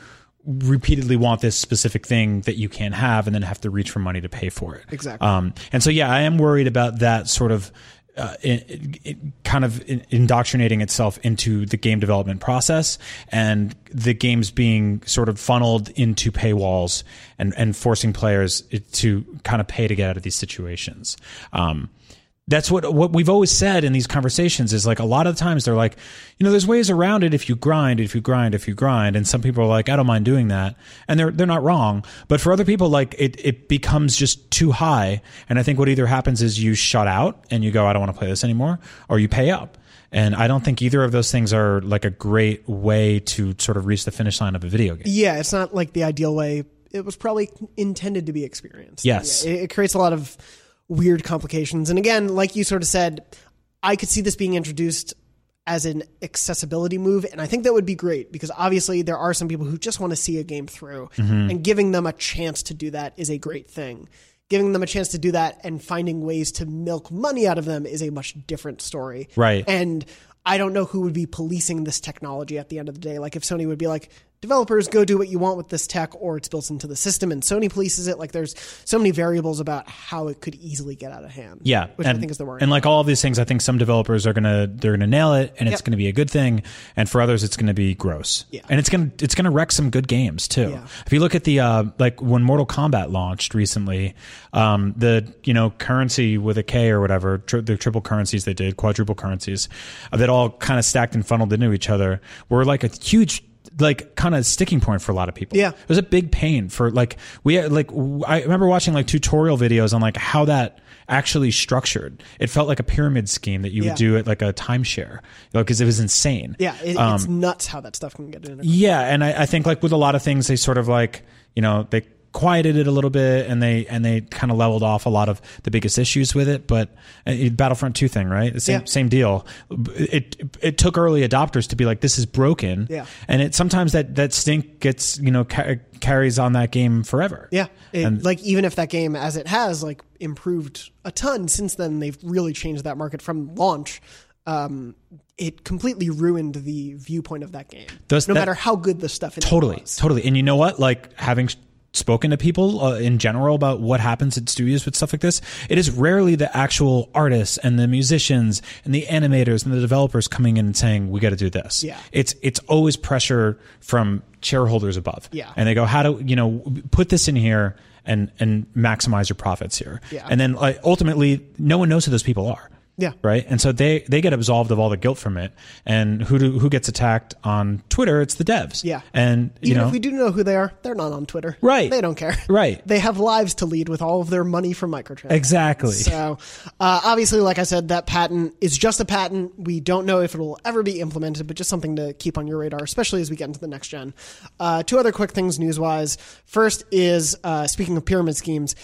Speaker 2: repeatedly want this specific thing that you can't have and then have to reach for money to pay for it
Speaker 1: Exactly.
Speaker 2: um, and so yeah i am worried about that sort of uh, it, it kind of indoctrinating itself into the game development process and the games being sort of funneled into paywalls and, and forcing players to kind of pay to get out of these situations. Um, that's what what we've always said in these conversations is like a lot of times they're like, you know, there's ways around it if you grind, if you grind, if you grind, and some people are like, I don't mind doing that, and they're they're not wrong, but for other people, like it it becomes just too high, and I think what either happens is you shut out and you go, I don't want to play this anymore, or you pay up. And I don't think either of those things are like a great way to sort of reach the finish line of a video game.
Speaker 1: Yeah, it's not like the ideal way it was probably intended to be experienced.
Speaker 2: Yes.
Speaker 1: Yeah, it, it creates a lot of weird complications. And again, like you sort of said, I could see this being introduced as an accessibility move, and I think that would be great because obviously there are some people who just want to see a game through, mm-hmm. and giving them a chance to do that is a great thing. Giving them a chance to do that and finding ways to milk money out of them is a much different story.
Speaker 2: Right.
Speaker 1: And I don't know who would be policing this technology at the end of the day. Like if Sony would be like, developers go do what you want with this tech, or it's built into the system and Sony polices it. Like there's so many variables about how it could easily get out of hand.
Speaker 2: Yeah,
Speaker 1: which
Speaker 2: and,
Speaker 1: I think is the worry.
Speaker 2: And like all of these things, I think some developers are gonna they're gonna nail it, and it's
Speaker 1: Yep.
Speaker 2: gonna be a good thing, and for others, it's gonna be gross.
Speaker 1: Yeah.
Speaker 2: and it's gonna it's gonna wreck some good games too.
Speaker 1: Yeah.
Speaker 2: If you look at the uh, like when Mortal Kombat launched recently, um, the you know currency with a K or whatever, tri- the triple currencies they did, quadruple currencies, uh, that all kind of stacked and funneled into each other, were like a huge like kind of sticking point for a lot of people.
Speaker 1: Yeah.
Speaker 2: It was a big pain for like we like I remember watching like tutorial videos on like how that actually structured. It felt like a pyramid scheme that you
Speaker 1: Yeah.
Speaker 2: would do at like a timeshare, because it was insane.
Speaker 1: yeah, it,
Speaker 2: Um,
Speaker 1: it's nuts how that stuff can get in.
Speaker 2: Yeah, and I, I think like with a lot of things, they sort of like you know they quieted it a little bit and they and they kind of leveled off a lot of the biggest issues with it. But uh, Battlefront Two thing, right? The same
Speaker 1: Yeah.
Speaker 2: same deal. It it took early adopters to be like, this is broken.
Speaker 1: Yeah.
Speaker 2: and it sometimes that that stink gets you know ca- carries on that game forever.
Speaker 1: Yeah, it,
Speaker 2: And-
Speaker 1: like even if that game, as it has, like improved a ton since then, they've really changed that market from launch. Um, it completely ruined the viewpoint of that game. No
Speaker 2: that-
Speaker 1: matter how good the stuff in
Speaker 2: Totally, totally. And you know what? Like having spoken to people uh, in general about what happens at studios with stuff like this, it is rarely the actual artists and the musicians and the animators and the developers coming in and saying, "We got to do this."
Speaker 1: Yeah.
Speaker 2: it's it's always pressure from shareholders above.
Speaker 1: Yeah.
Speaker 2: and they go, "How do you know? Put this in here." And, and maximize your profits here,
Speaker 1: Yeah.
Speaker 2: and then like ultimately, no one knows who those people are
Speaker 1: Yeah.
Speaker 2: right? And so they they get absolved of all the guilt from it. And who do, who gets attacked on Twitter? It's the devs.
Speaker 1: Yeah.
Speaker 2: and you
Speaker 1: Even
Speaker 2: know,
Speaker 1: if we do know who they are, they're not on Twitter.
Speaker 2: Right.
Speaker 1: They don't care.
Speaker 2: Right.
Speaker 1: They have lives to lead with all of their money from microtransactions.
Speaker 2: exactly.
Speaker 1: So, uh, obviously, like I said, that patent is just a patent. We don't know if it will ever be implemented, but just something to keep on your radar, especially as we get into the next gen. Uh, two other quick things news wise. First is uh, speaking of pyramid schemes,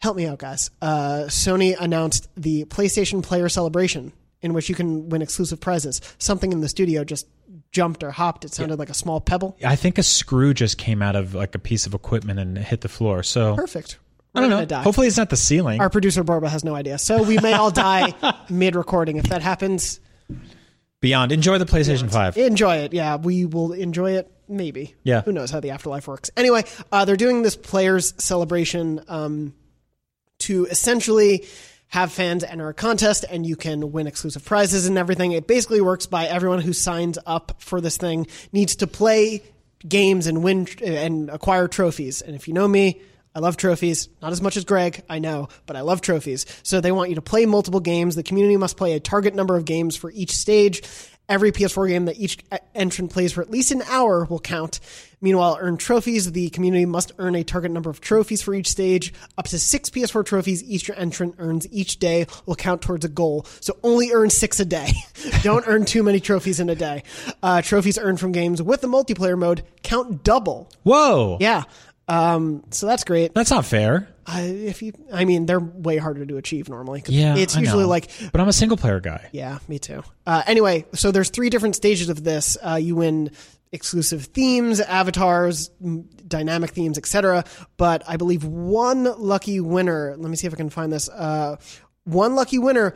Speaker 1: help me out, guys. Uh, Sony announced the PlayStation Player Celebration, in which you can win exclusive prizes. Something in the studio just jumped or hopped. It sounded like a small pebble.
Speaker 2: I think a screw just came out of like a piece of equipment and hit the floor. So
Speaker 1: Perfect.
Speaker 2: I don't know. Hopefully, it's not the ceiling.
Speaker 1: Our producer Borba has no idea, so we may all die mid-recording. If that happens,
Speaker 2: Beyond, enjoy the PlayStation Five.
Speaker 1: enjoy it. Yeah, we will enjoy it. Maybe.
Speaker 2: Yeah.
Speaker 1: Who knows how the afterlife works? Anyway, uh, they're doing this players celebration um, to essentially have fans enter a contest and you can win exclusive prizes and everything. It basically works by everyone who signs up for this thing needs to play games and win and acquire trophies. And if you know me, I love trophies, not as much as Greg, I know, but I love trophies. So they want you to play multiple games. The community must play a target number of games for each stage. Every PS4 game that each entrant plays for at least an hour will count. Meanwhile, earn trophies. The community must earn a target number of trophies for each stage. Up to six PS4 trophies each entrant earns each day will count towards a goal. So only earn six a day. Don't earn too many trophies in a day. Uh, trophies earned from games with the multiplayer mode count double.
Speaker 2: Whoa,
Speaker 1: Yeah. Um, so that's great.
Speaker 2: that's not fair.
Speaker 1: Uh, if you, I mean, they're way harder to achieve normally.
Speaker 2: Yeah,
Speaker 1: it's usually like
Speaker 2: but I'm a single player guy.
Speaker 1: yeah, me too. Uh, anyway, so there's three different stages of this. Uh, you win exclusive themes, avatars, dynamic themes, etc. But I believe one lucky winner. Let me see if I can find this. Uh, one lucky winner.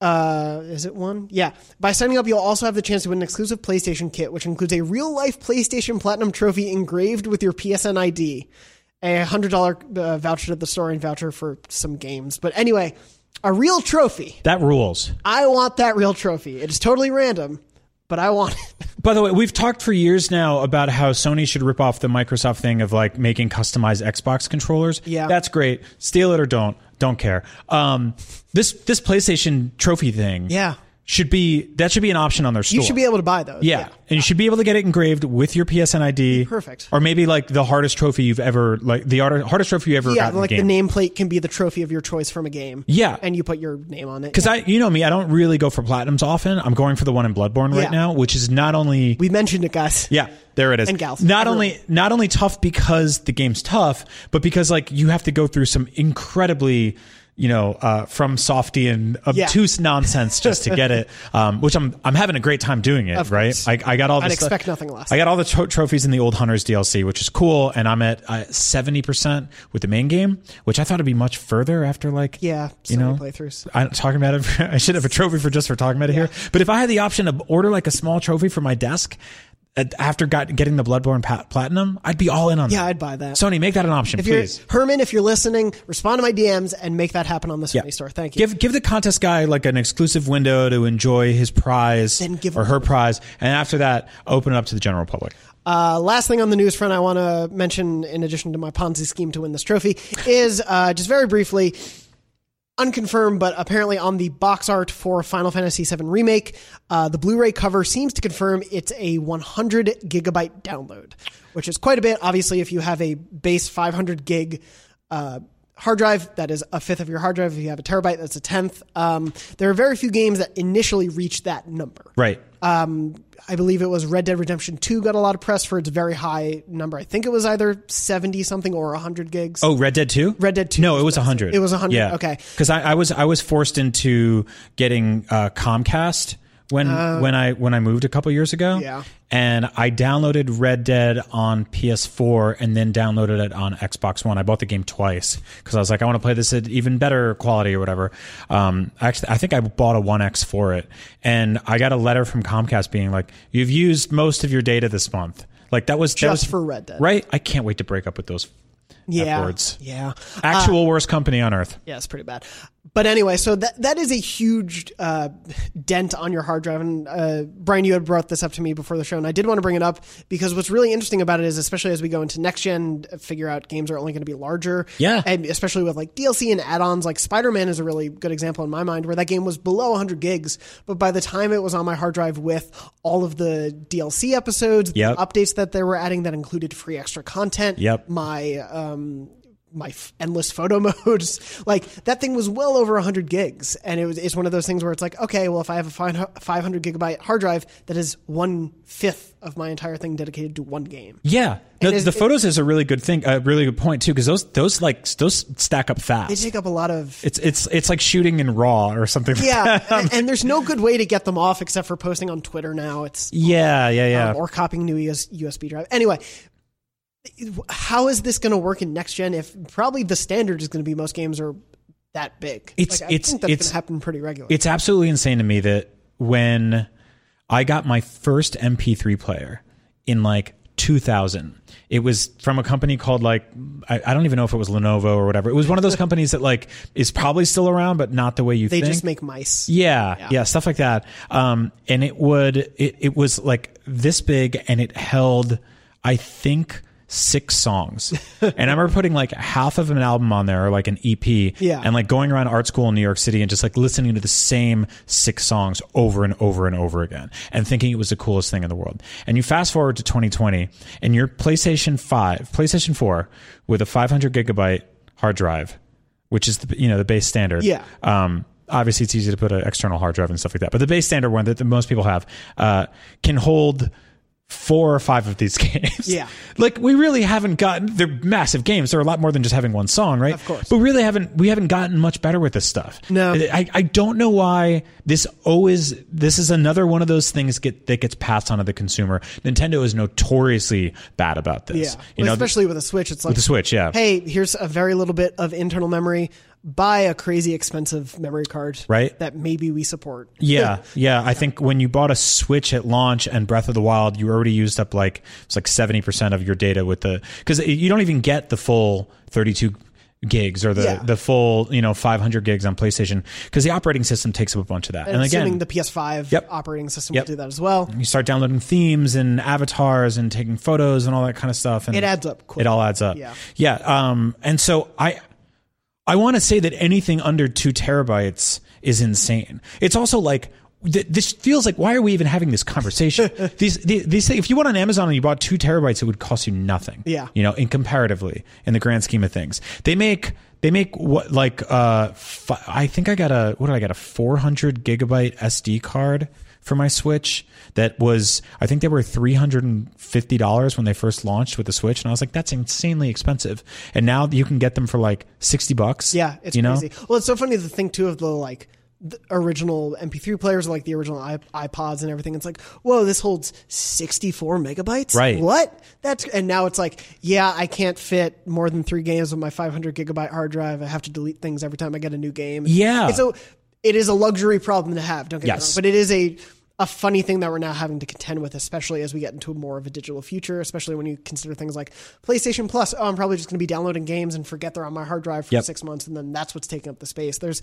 Speaker 1: Uh, is it one? Yeah. By signing up, you'll also have the chance to win an exclusive PlayStation kit, which includes a real life PlayStation Platinum trophy engraved with your PSN ID, a hundred dollar uh, voucher to the store, and voucher for some games. But anyway, a real trophy.
Speaker 2: That rules.
Speaker 1: I want that real trophy. It is totally random, but I want it.
Speaker 2: By the way, we've talked for years now about how Sony should rip off the Microsoft thing of like making customized Xbox controllers.
Speaker 1: Yeah.
Speaker 2: that's great. Steal it or don't. Don't care. Um, this this PlayStation trophy thing.
Speaker 1: Yeah.
Speaker 2: Should be that should be an option on their store.
Speaker 1: You should be able to buy those.
Speaker 2: Yeah. and you should be able to get it engraved with your PSN ID.
Speaker 1: Perfect.
Speaker 2: Or maybe like the hardest trophy you've ever like the hardest trophy you ever
Speaker 1: Yeah, like
Speaker 2: the
Speaker 1: the nameplate can be the trophy of your choice from a game.
Speaker 2: Yeah.
Speaker 1: And you put your name on it.
Speaker 2: Because I, you know me, I don't really go for platinums often. I'm going for the one in Bloodborne
Speaker 1: Yeah.
Speaker 2: right now, which is not only
Speaker 1: we mentioned it, guys.
Speaker 2: Yeah, there it is.
Speaker 1: And gals.
Speaker 2: Not
Speaker 1: Everyone.
Speaker 2: only not only tough because the game's tough, but because like you have to go through some incredibly you know, uh, from softy and obtuse nonsense just to get it, um, which I'm I'm having a great time doing it.
Speaker 1: Of
Speaker 2: right? I, I got all.
Speaker 1: I'd
Speaker 2: the stuff-
Speaker 1: expect nothing less.
Speaker 2: I got all the tro- trophies in the old Hunters DLC, which is cool, and I'm at uh, seventy percent with the main game, which I thought would be much further after like
Speaker 1: Yeah,
Speaker 2: you know
Speaker 1: playthroughs.
Speaker 2: I'm talking about it. I should have a trophy for just for talking about it here. But if I had the option to order like a small trophy for my desk, uh, after got, getting the Bloodborne Platinum, I'd be all in on
Speaker 1: Yeah,
Speaker 2: that.
Speaker 1: Yeah, I'd buy that.
Speaker 2: Sony, make that an option,
Speaker 1: if you're
Speaker 2: please.
Speaker 1: Hermen, if you're listening, respond to my DMs and make that happen on the Sony
Speaker 2: Yeah.
Speaker 1: store. Thank you.
Speaker 2: Give give the contest guy like an exclusive window to enjoy his prize
Speaker 1: Then give
Speaker 2: or her prize, and after that, open it up to the general public.
Speaker 1: Uh, last thing on the news front I want to mention, in addition to my Ponzi scheme to win this trophy, is uh, just very briefly, unconfirmed, but apparently on the box art for Final Fantasy VII Remake, uh, the Blu ray cover seems to confirm it's a 100 gigabyte download, which is quite a bit. Obviously, if you have a base 500 gig uh, hard drive, that is a fifth of your hard drive. If you have a terabyte, that's a tenth. Um, there are very few games that initially reach that number.
Speaker 2: Right.
Speaker 1: Um, I believe it was Red Dead Redemption 2 got a lot of press for its very high number. I think it was either 70 something or 100 gigs.
Speaker 2: Oh, Red Dead Two.
Speaker 1: Red Dead 2
Speaker 2: No, it was
Speaker 1: massive.
Speaker 2: hundred.
Speaker 1: It was 100,
Speaker 2: Yeah.
Speaker 1: okay.
Speaker 2: Because I, I was I was forced into getting uh, Comcast when when I when I moved a couple years ago.
Speaker 1: Uh. Yeah.
Speaker 2: And I downloaded Red Dead on PS4 and then downloaded it on Xbox One. I bought the game twice because I was like, I want to play this at even better quality or whatever. Um, actually, I think I bought a One X for it, and I got a letter from Comcast being like, "You've used most of your data this month." Like that was that
Speaker 1: Just
Speaker 2: was-
Speaker 1: for Red Dead.
Speaker 2: right? I can't wait to break up with those
Speaker 1: yeah.
Speaker 2: F-words.
Speaker 1: Yeah.
Speaker 2: Actual worst company on earth.
Speaker 1: Yeah, it's pretty bad. But anyway, so that that is a huge uh, dent on your hard drive. And uh, Brian, you had brought this up to me before the show, and I did want to bring it up because what's really interesting about it is, especially as we go into next gen, figure out games are only going to be larger.
Speaker 2: Yeah.
Speaker 1: and especially with like DLC and add-ons. Like Spider Man is a really good example in my mind, where that game was below 100 gigs, but by the time it was on my hard drive with all of the DLC episodes,
Speaker 2: Yep.
Speaker 1: the updates that they were adding that included free extra content,
Speaker 2: Yep.
Speaker 1: my um, my f- endless photo modes. Like that thing was well over 100 gigs, and it was it's one of those things where it's like, okay, well, if I have a 500 gigabyte hard drive, that is one fifth of my entire thing dedicated to one game.
Speaker 2: Yeah, the, the photos is a really good thing, a really good point too, because those those like those stack up fast.
Speaker 1: They take up a lot of
Speaker 2: It's it's it's like shooting in RAW or something.
Speaker 1: yeah,
Speaker 2: that.
Speaker 1: and, and there's no good way to get them off except for posting on Twitter now. It's
Speaker 2: yeah, yeah, yeah.
Speaker 1: um, or copying new US, USB drive. Anyway, how is this going to work in next gen? If probably the standard is going to be most games are that big.
Speaker 2: It's-
Speaker 1: like, I
Speaker 2: it's- it's-
Speaker 1: happen pretty regularly.
Speaker 2: It's absolutely insane to me that when I got my first MP3 player in like 2000, it was from a company called like I, I don't even know if it was Lenovo or whatever. It was one of those companies that like is probably still around, but not the way you
Speaker 1: they
Speaker 2: think.
Speaker 1: just make mice.
Speaker 2: Yeah, yeah, stuff like that. Um, and it would it it was like this big, and it held, I think, six songs. and I remember putting like half of an album on there, or like an EP.
Speaker 1: Yeah.
Speaker 2: and like going around art school in New York City and just like listening to the same six songs over and over and over again, and thinking it was the coolest thing in the world. And you fast forward to 2020, and your PlayStation Five, PlayStation Four, with a 500 gigabyte hard drive, which is the you know the base standard.
Speaker 1: Yeah.
Speaker 2: Um, obviously, it's easy to put an external hard drive and stuff like that, but the base standard one that the most people have uh, can hold four or five of these games.
Speaker 1: Yeah.
Speaker 2: like we really haven't gotten. They're massive games. They're a lot more than just having one song, right? Of
Speaker 1: course.
Speaker 2: But we really haven't. We haven't gotten much better with this stuff.
Speaker 1: No.
Speaker 2: I, I don't know why this always. This is another one of those things get that gets passed on to the consumer. Nintendo is notoriously bad about this.
Speaker 1: Yeah,
Speaker 2: you
Speaker 1: Well,
Speaker 2: know,
Speaker 1: especially with a Switch, it's like
Speaker 2: the Switch. Yeah.
Speaker 1: Hey, here's a very little bit of internal memory. Buy a crazy expensive memory card,
Speaker 2: Right.
Speaker 1: That maybe we support.
Speaker 2: Yeah, yeah. I think when you bought a Switch at launch and Breath of the Wild, you already used up like it's like seventy percent of your data with the because you don't even get the full thirty-two gigs or the
Speaker 1: Yeah.
Speaker 2: the full you know five hundred gigs on PlayStation because the operating system takes up a bunch of that.
Speaker 1: And,
Speaker 2: And, again,
Speaker 1: the PS5
Speaker 2: Yep.
Speaker 1: operating system
Speaker 2: Yep.
Speaker 1: will do that as well.
Speaker 2: you start downloading themes and avatars and taking photos and all that kind of stuff. And
Speaker 1: It adds up quick.
Speaker 2: It all adds up.
Speaker 1: Yeah.
Speaker 2: Yeah. Um, and so I, I want to say that anything under two terabytes is insane. It's also like, this feels like why are we even having this conversation? these, these, these if you went on Amazon and you bought two terabytes, it would cost you nothing.
Speaker 1: Yeah.
Speaker 2: You know, in comparatively, in the grand scheme of things, they make they make what like uh, fi- I think I got a what did I get a 400 gigabyte SD card for my Switch that was I think they were three hundred and fifty dollars when they first launched with the Switch, and I was like, that's insanely expensive. And now you can get them for like sixty bucks.
Speaker 1: Yeah, it's
Speaker 2: you know?
Speaker 1: crazy. Well, it's so funny to think too of the like the original MP3 players, like the original iPods and everything. It's like, whoa, this holds 64 megabytes.
Speaker 2: Right.
Speaker 1: What? That's and now it's like, yeah, I can't fit more than three games on my 500 gigabyte hard drive. I have to delete things every time I get a new game.
Speaker 2: Yeah.
Speaker 1: And so it is a luxury problem to have. Don't get
Speaker 2: Yes.
Speaker 1: me wrong, but it is a a funny thing that we're now having to contend with, especially as we get into more of a digital future, especially when you consider things like PlayStation Plus. Oh, I'm probably just going to be downloading games and forget they're on my hard drive for
Speaker 2: Yep.
Speaker 1: six months, and then that's what's taking up the space. There's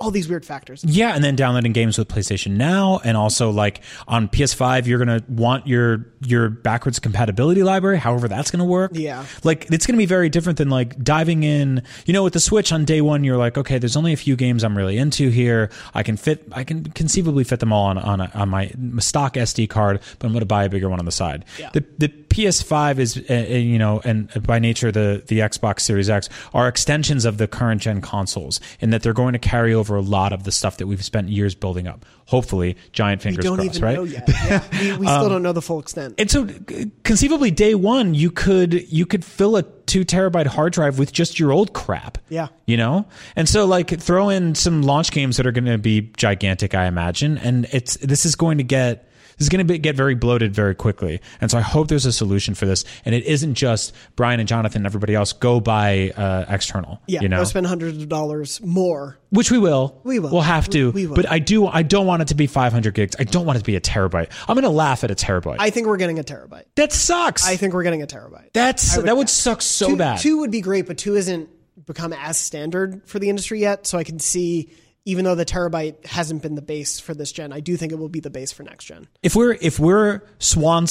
Speaker 1: all these weird factors.
Speaker 2: Yeah, and then downloading games with PlayStation Now, and also like on PS5, you're gonna want your your backwards compatibility library. However, that's gonna work.
Speaker 1: Yeah.
Speaker 2: like it's gonna be very different than like diving in. You know, with the Switch on day one, you're like, okay, there's only a few games I'm really into here. I can fit, I can conceivably fit them all on on, a, on my stock SD card, but I'm gonna buy a bigger one on the side.
Speaker 1: Yeah.
Speaker 2: The the PS5 is, uh, uh, you know, and by nature the the Xbox Series X are extensions of the current gen consoles, in that they're going to carry over a lot of the stuff that we've spent years building up. Hopefully, giant fingers
Speaker 1: don't
Speaker 2: crossed,
Speaker 1: even
Speaker 2: right?
Speaker 1: know yet. Yeah, we we still don't know the full extent.
Speaker 2: And so, uh, conceivably, day one, you could you could fill a two terabyte hard drive with just your old crap.
Speaker 1: Yeah.
Speaker 2: you know. And so, like, throw in some launch games that are going to be gigantic, I imagine. And it's this is going to get this is going to get very bloated very quickly. And so, I hope there's a solution for this. And it isn't just Brian and Jonathan and everybody else go buy uh, external.
Speaker 1: yeah,
Speaker 2: you know,
Speaker 1: spend hundreds of dollars more.
Speaker 2: which we will.
Speaker 1: We will.
Speaker 2: We'll have to.
Speaker 1: We will.
Speaker 2: But I do. I don't want it to be 500 gigs. I don't want it to be a terabyte. I'm going to laugh at a terabyte.
Speaker 1: I think we're getting a terabyte.
Speaker 2: that sucks.
Speaker 1: I think we're getting a terabyte.
Speaker 2: That's
Speaker 1: would-
Speaker 2: that would suck so
Speaker 1: two,
Speaker 2: bad.
Speaker 1: Two would be great, but two isn't become as standard for the industry yet. So I can see, even though the terabyte hasn't been the base for this gen, I do think it will be the base for next gen.
Speaker 2: if we're if we're swan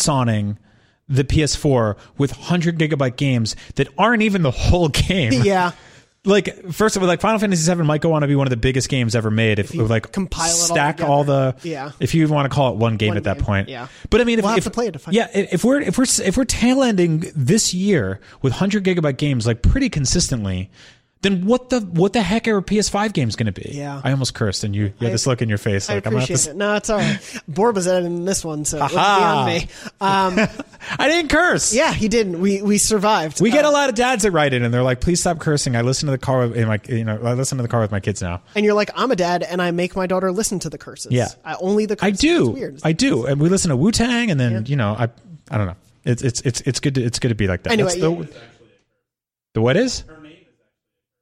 Speaker 2: the PS4 with 100 gigabyte games that aren't even the whole game.
Speaker 1: Yeah.
Speaker 2: Like first of all, like Final Fantasy VII might go on to be one of the biggest games ever made if,
Speaker 1: you
Speaker 2: like
Speaker 1: compile it all
Speaker 2: stack all, the.
Speaker 1: Yeah.
Speaker 2: If you even want to call it one game
Speaker 1: One
Speaker 2: at that
Speaker 1: game,
Speaker 2: point,
Speaker 1: yeah.
Speaker 2: But I mean, if,
Speaker 1: We'll have
Speaker 2: if-
Speaker 1: to play it to find
Speaker 2: yeah, if we're if we're if we're tail ending this year with 100 gigabyte games like pretty consistently. Then what the what the heck are PS5 games going to be?
Speaker 1: Yeah.
Speaker 2: I almost cursed, and you, you had this look in your face
Speaker 1: I
Speaker 2: like I'm gonna have to
Speaker 1: it. No, it's all right. Borba's editing this one, so it's
Speaker 2: Aha.
Speaker 1: beyond me. Um,
Speaker 2: I didn't curse.
Speaker 1: yeah, he didn't. We we survived.
Speaker 2: We get
Speaker 1: Uh,
Speaker 2: a lot of dads that write in and they're like, "Please stop cursing." I listen to the car with, in my, you know, I listen to the car with my kids now.
Speaker 1: and you're like, I'm a dad, and I make my daughter listen to the curses.
Speaker 2: Yeah.
Speaker 1: I, only the
Speaker 2: I do,
Speaker 1: weird.
Speaker 2: I do, and we listen to Wu Tang, and then you know, I, I don't know. It's it's it's it's good. To, it's good to be like that.
Speaker 1: Anyway,
Speaker 2: That's the, the what is?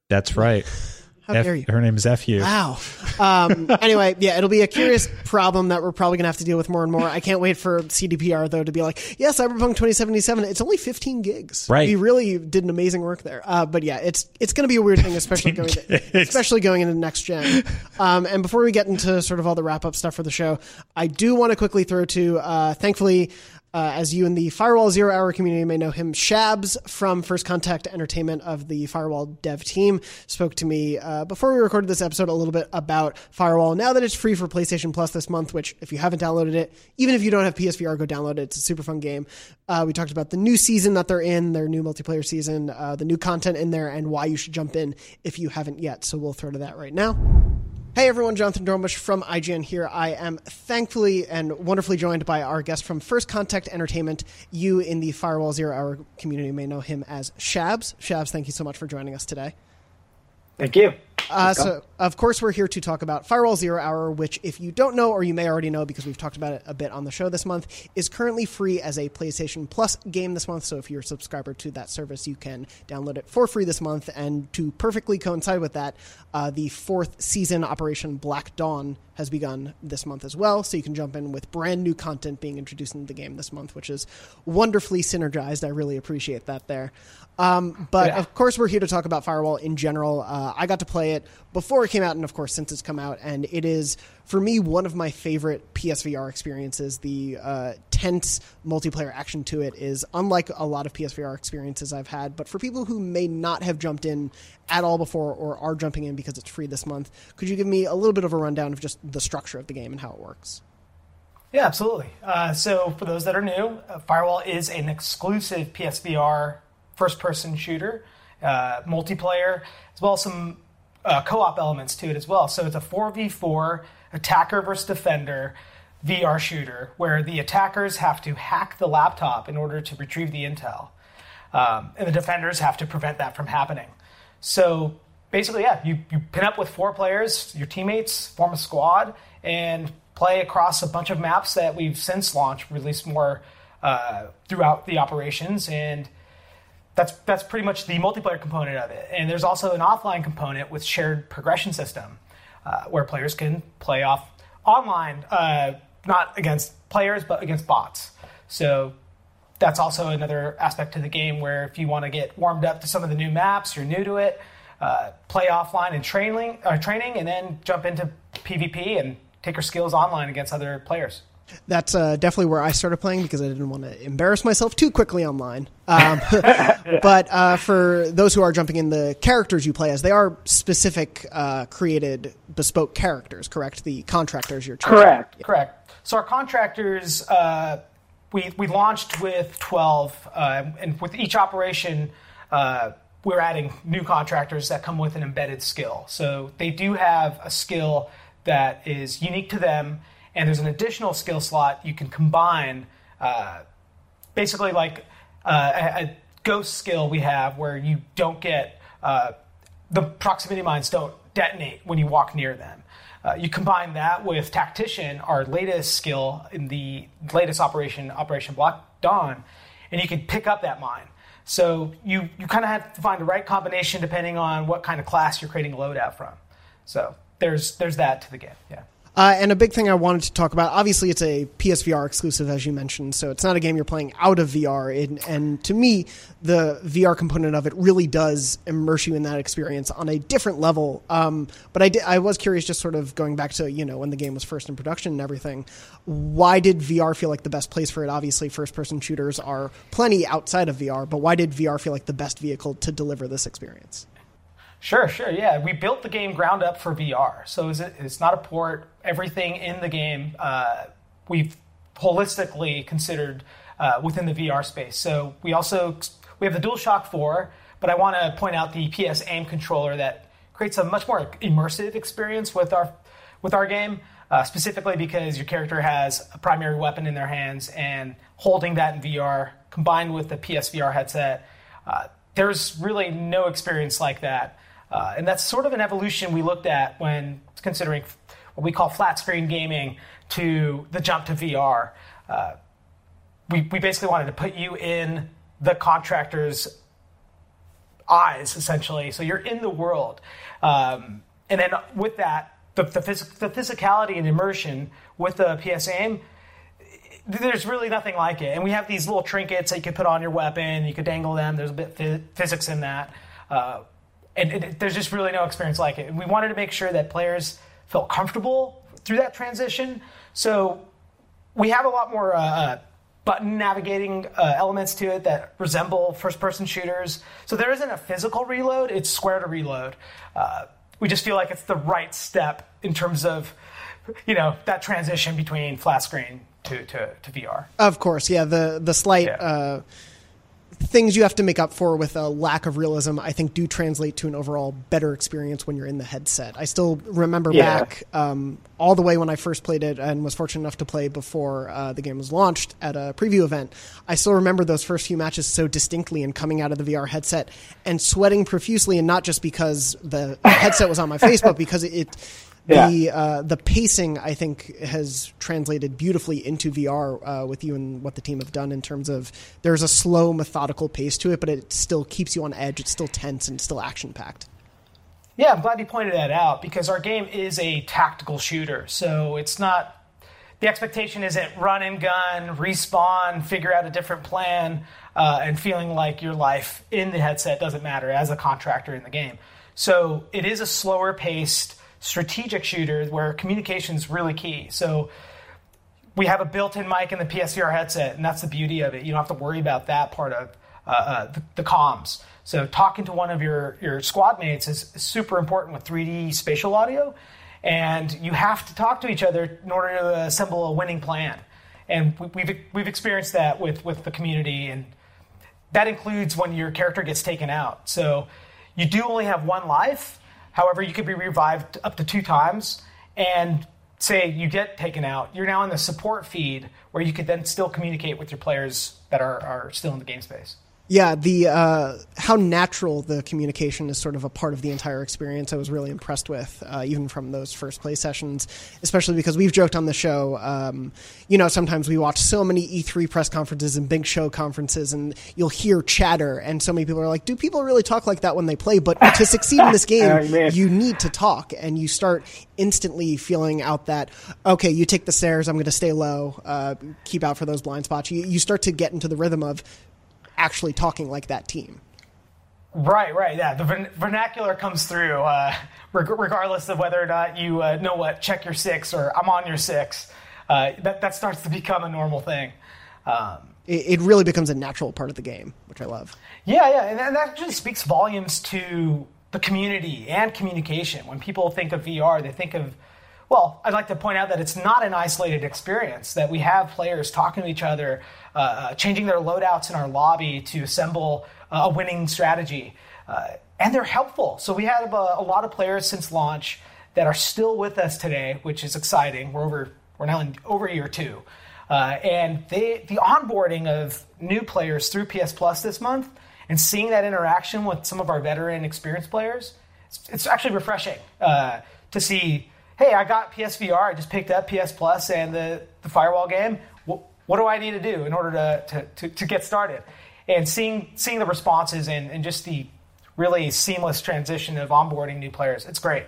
Speaker 2: That's right.
Speaker 1: How
Speaker 2: F-
Speaker 1: dare you?
Speaker 2: Her name is Fu.
Speaker 1: Wow. Um, anyway, yeah, it'll be a curious problem that we're probably going to have to deal with more and more. I can't wait for CDPR, though, to be like, yeah, Cyberpunk 2077, it's only 15 gigs.
Speaker 2: Right.
Speaker 1: We really did an amazing work there. Uh, but yeah, it's it's going to be a weird thing, especially going, to, especially going into next gen. Um, and before we get into sort of all the wrap up stuff for the show, I do want to quickly throw to, uh, thankfully, uh, as you in the Firewall Zero Hour community may know him, Shabs from First Contact Entertainment of the Firewall dev team spoke to me uh, before we recorded this episode a little bit about Firewall. Now that it's free for PlayStation Plus this month, which if you haven't downloaded it, even if you don't have PSVR, go download it. It's a super fun game. Uh, we talked about the new season that they're in, their new multiplayer season, uh, the new content in there, and why you should jump in if you haven't yet. So we'll throw to that right now. Hey everyone, Jonathan Dornbush from IGN here. I am thankfully and wonderfully joined by our guest from First Contact Entertainment. You in the Firewall Zero Hour community may know him as Shabs. Shabs, thank you so much for joining us today.
Speaker 3: Thank you.
Speaker 1: Uh, so, of course, we're here to talk about Firewall Zero Hour, which, if you don't know, or you may already know because we've talked about it a bit on the show this month, is currently free as a PlayStation Plus game this month. So, if you're a subscriber to that service, you can download it for free this month. And to perfectly coincide with that, uh, the fourth season, Operation Black Dawn, has begun this month as well. So, you can jump in with brand new content being introduced into the game this month, which is wonderfully synergized. I really appreciate that there. Um, but
Speaker 3: Yeah.
Speaker 1: of course, we're here to talk about Firewall in general. Uh, I got to play it before it came out, and of course, since it's come out, and it is for me one of my favorite PSVR experiences. The uh, tense multiplayer action to it is unlike a lot of PSVR experiences I've had. But for people who may not have jumped in at all before or are jumping in because it's free this month, could you give me a little bit of a rundown of just the structure of the game and how it works?
Speaker 3: Yeah, absolutely. Uh, so, for those that are new, uh, Firewall is an exclusive PSVR first-person shooter, uh, multiplayer, as well as some uh, co-op elements to it as well. So, it's a 4v4 attacker versus defender VR shooter, where the attackers have to hack the laptop in order to retrieve the intel, um, and the defenders have to prevent that from happening. So basically, yeah, you, you pin up with four players, your teammates, form a squad, and play across a bunch of maps that we've since launched, released more uh, throughout the operations, and that's that's pretty much the multiplayer component of it. And there's also an offline component with shared progression system, uh, where players can play off online. Uh, not against players, but against bots. So that's also another aspect to the game where if you want to get warmed up to some of the new maps, you're new to it, uh, play offline and training, uh, training, and then jump into PvP and take your skills online against other players.
Speaker 1: That's uh, definitely where I started playing because I didn't want to embarrass myself too quickly online. Um, but uh, for those who are jumping in, the characters you play as, they are specific, uh, created, bespoke characters, correct? The contractors you're choosing.
Speaker 3: Correct, yeah. correct. So our contractors, uh, we, we launched with 12, uh, and with each operation, uh, we're adding new contractors that come with an embedded skill. So they do have a skill that is unique to them and there's an additional skill slot you can combine, uh, basically like a, a, ghost skill we have where you don't get uh, the proximity mines don't detonate when you walk near them. Uh, you combine that with tactician, our latest skill in the latest operation, Operation Black Dawn, and you can pick up that mine. So you, you kind of have to find the right combination depending on what kind of class you're creating a loadout from. So there's there's that to the game. Yeah.
Speaker 1: Uh, and a big thing I wanted to talk about, obviously, it's a PSVR exclusive, as you mentioned, so it's not a game you're playing out of VR. And, and, to me, the VR component of it really does immerse you in that experience on a different level. Um, but I, I was curious, just sort of going back to you know when the game was first in production and everything, why did VR feel like the best place for it? Obviously, first-person shooters are plenty outside of VR, but why did VR feel like the best vehicle to deliver this experience?
Speaker 3: Sure, sure. Yeah, we built the game ground up for VR, so it's not a port. Everything in the game uh, we've holistically considered uh, within the VR space. So we also we have the DualShock 4, but I want to point out the PS Aim controller that creates a much more immersive experience with our with our game. Uh, specifically because your character has a primary weapon in their hands and holding that in VR combined with the PSVR headset, uh, there's really no experience like that uh, and that's sort of an evolution we looked at when considering what we call flat screen gaming to the jump to VR. Uh, we, we basically wanted to put you in the contractor's eyes, essentially. So you're in the world. Um, and then with that, the, the, phys- the, physicality and immersion with the PS Aim, there's really nothing like it. And we have these little trinkets that you can put on your weapon, you could dangle them, there's a bit of physics in that. Uh, and it, there's just really no experience like it. And we wanted to make sure that players felt comfortable through that transition. So we have a lot more uh, uh, button navigating uh, elements to it that resemble first-person shooters. So there isn't a physical reload; it's square to reload. Uh, we just feel like it's the right step in terms of you know that transition between flat screen to, to, to VR.
Speaker 1: Of course, yeah. The the slight. Yeah uh, things you have to make up for with a lack of realism, I think, do translate to an overall better experience when you're in the headset. I still remember yeah. back um, all the way when I first played it and was fortunate enough to play before uh, the game was launched at a preview event. I still remember those first few matches so distinctly and coming out of the VR headset and sweating profusely, and not just because the headset was on my face, but because it yeah. the uh, the pacing I think has translated beautifully into VR uh, with you and what the team have done in terms of there's a slow methodical pace to it, but it still keeps you on edge. It's still tense and still action packed.
Speaker 3: Yeah, I'm glad you pointed that out because our game is a tactical shooter, so it's not. The expectation isn't run and gun, respawn, figure out a different plan, uh, and feeling like your life in the headset doesn't matter as a contractor in the game. So it is a slower paced strategic shooters where communication is really key. So we have a built-in mic in the PSVR headset, and that's the beauty of it. You don't have to worry about that part of uh, uh, the, the, comms. So talking to one of your your squad mates is, super important with 3D spatial audio, and you have to talk to each other in order to assemble a winning plan. And we, we've we've experienced that with with the community, and that includes when your character gets taken out. So you do only have one life, However, you could be revived up to two times, and say you get taken out, you're now in the support feed where you could then still communicate with your players that are, are still in the game space.
Speaker 1: Yeah, the uh, how natural the communication is sort of a part of the entire experience. I was really impressed with, uh, even from those first play sessions, especially because we've joked on the show. Um, you know, sometimes we watch so many E3 press conferences and big show conferences, and you'll hear chatter, and so many people are like, "Do people really talk like that when they play?" But to succeed in this game, you need to talk, and you start instantly feeling out that okay, you take the stairs, I'm going to stay low, uh, keep out for those blind spots. You, you start to get into the rhythm of actually talking like that team.
Speaker 3: Right, right, yeah. The vernacular comes through, uh, regardless of whether or not you uh, know what check your six or I'm on your six. Uh, that that starts to become a normal thing.
Speaker 1: Um, it, it, really becomes a natural part of the game, which I love.
Speaker 3: Yeah, yeah, and, and that actually speaks volumes to the community and communication. When people think of VR, they think of well, I'd like to point out that it's not an isolated experience, that we have players talking to each other, uh, uh changing their loadouts in our lobby to assemble uh, a winning strategy. Uh, and they're helpful. So we have a, a, lot of players since launch that are still with us today, which is exciting. We're over, we're now in over year two. Uh, and they, the onboarding of new players through PS Plus this month and seeing that interaction with some of our veteran experienced players, it's, it's actually refreshing uh, to see hey, I got PSVR, I just picked up PS Plus and the, the firewall game. What, what do I need to do in order to, to, to, to get started? And seeing, seeing the responses and, and just the really seamless transition of onboarding new players, it's great.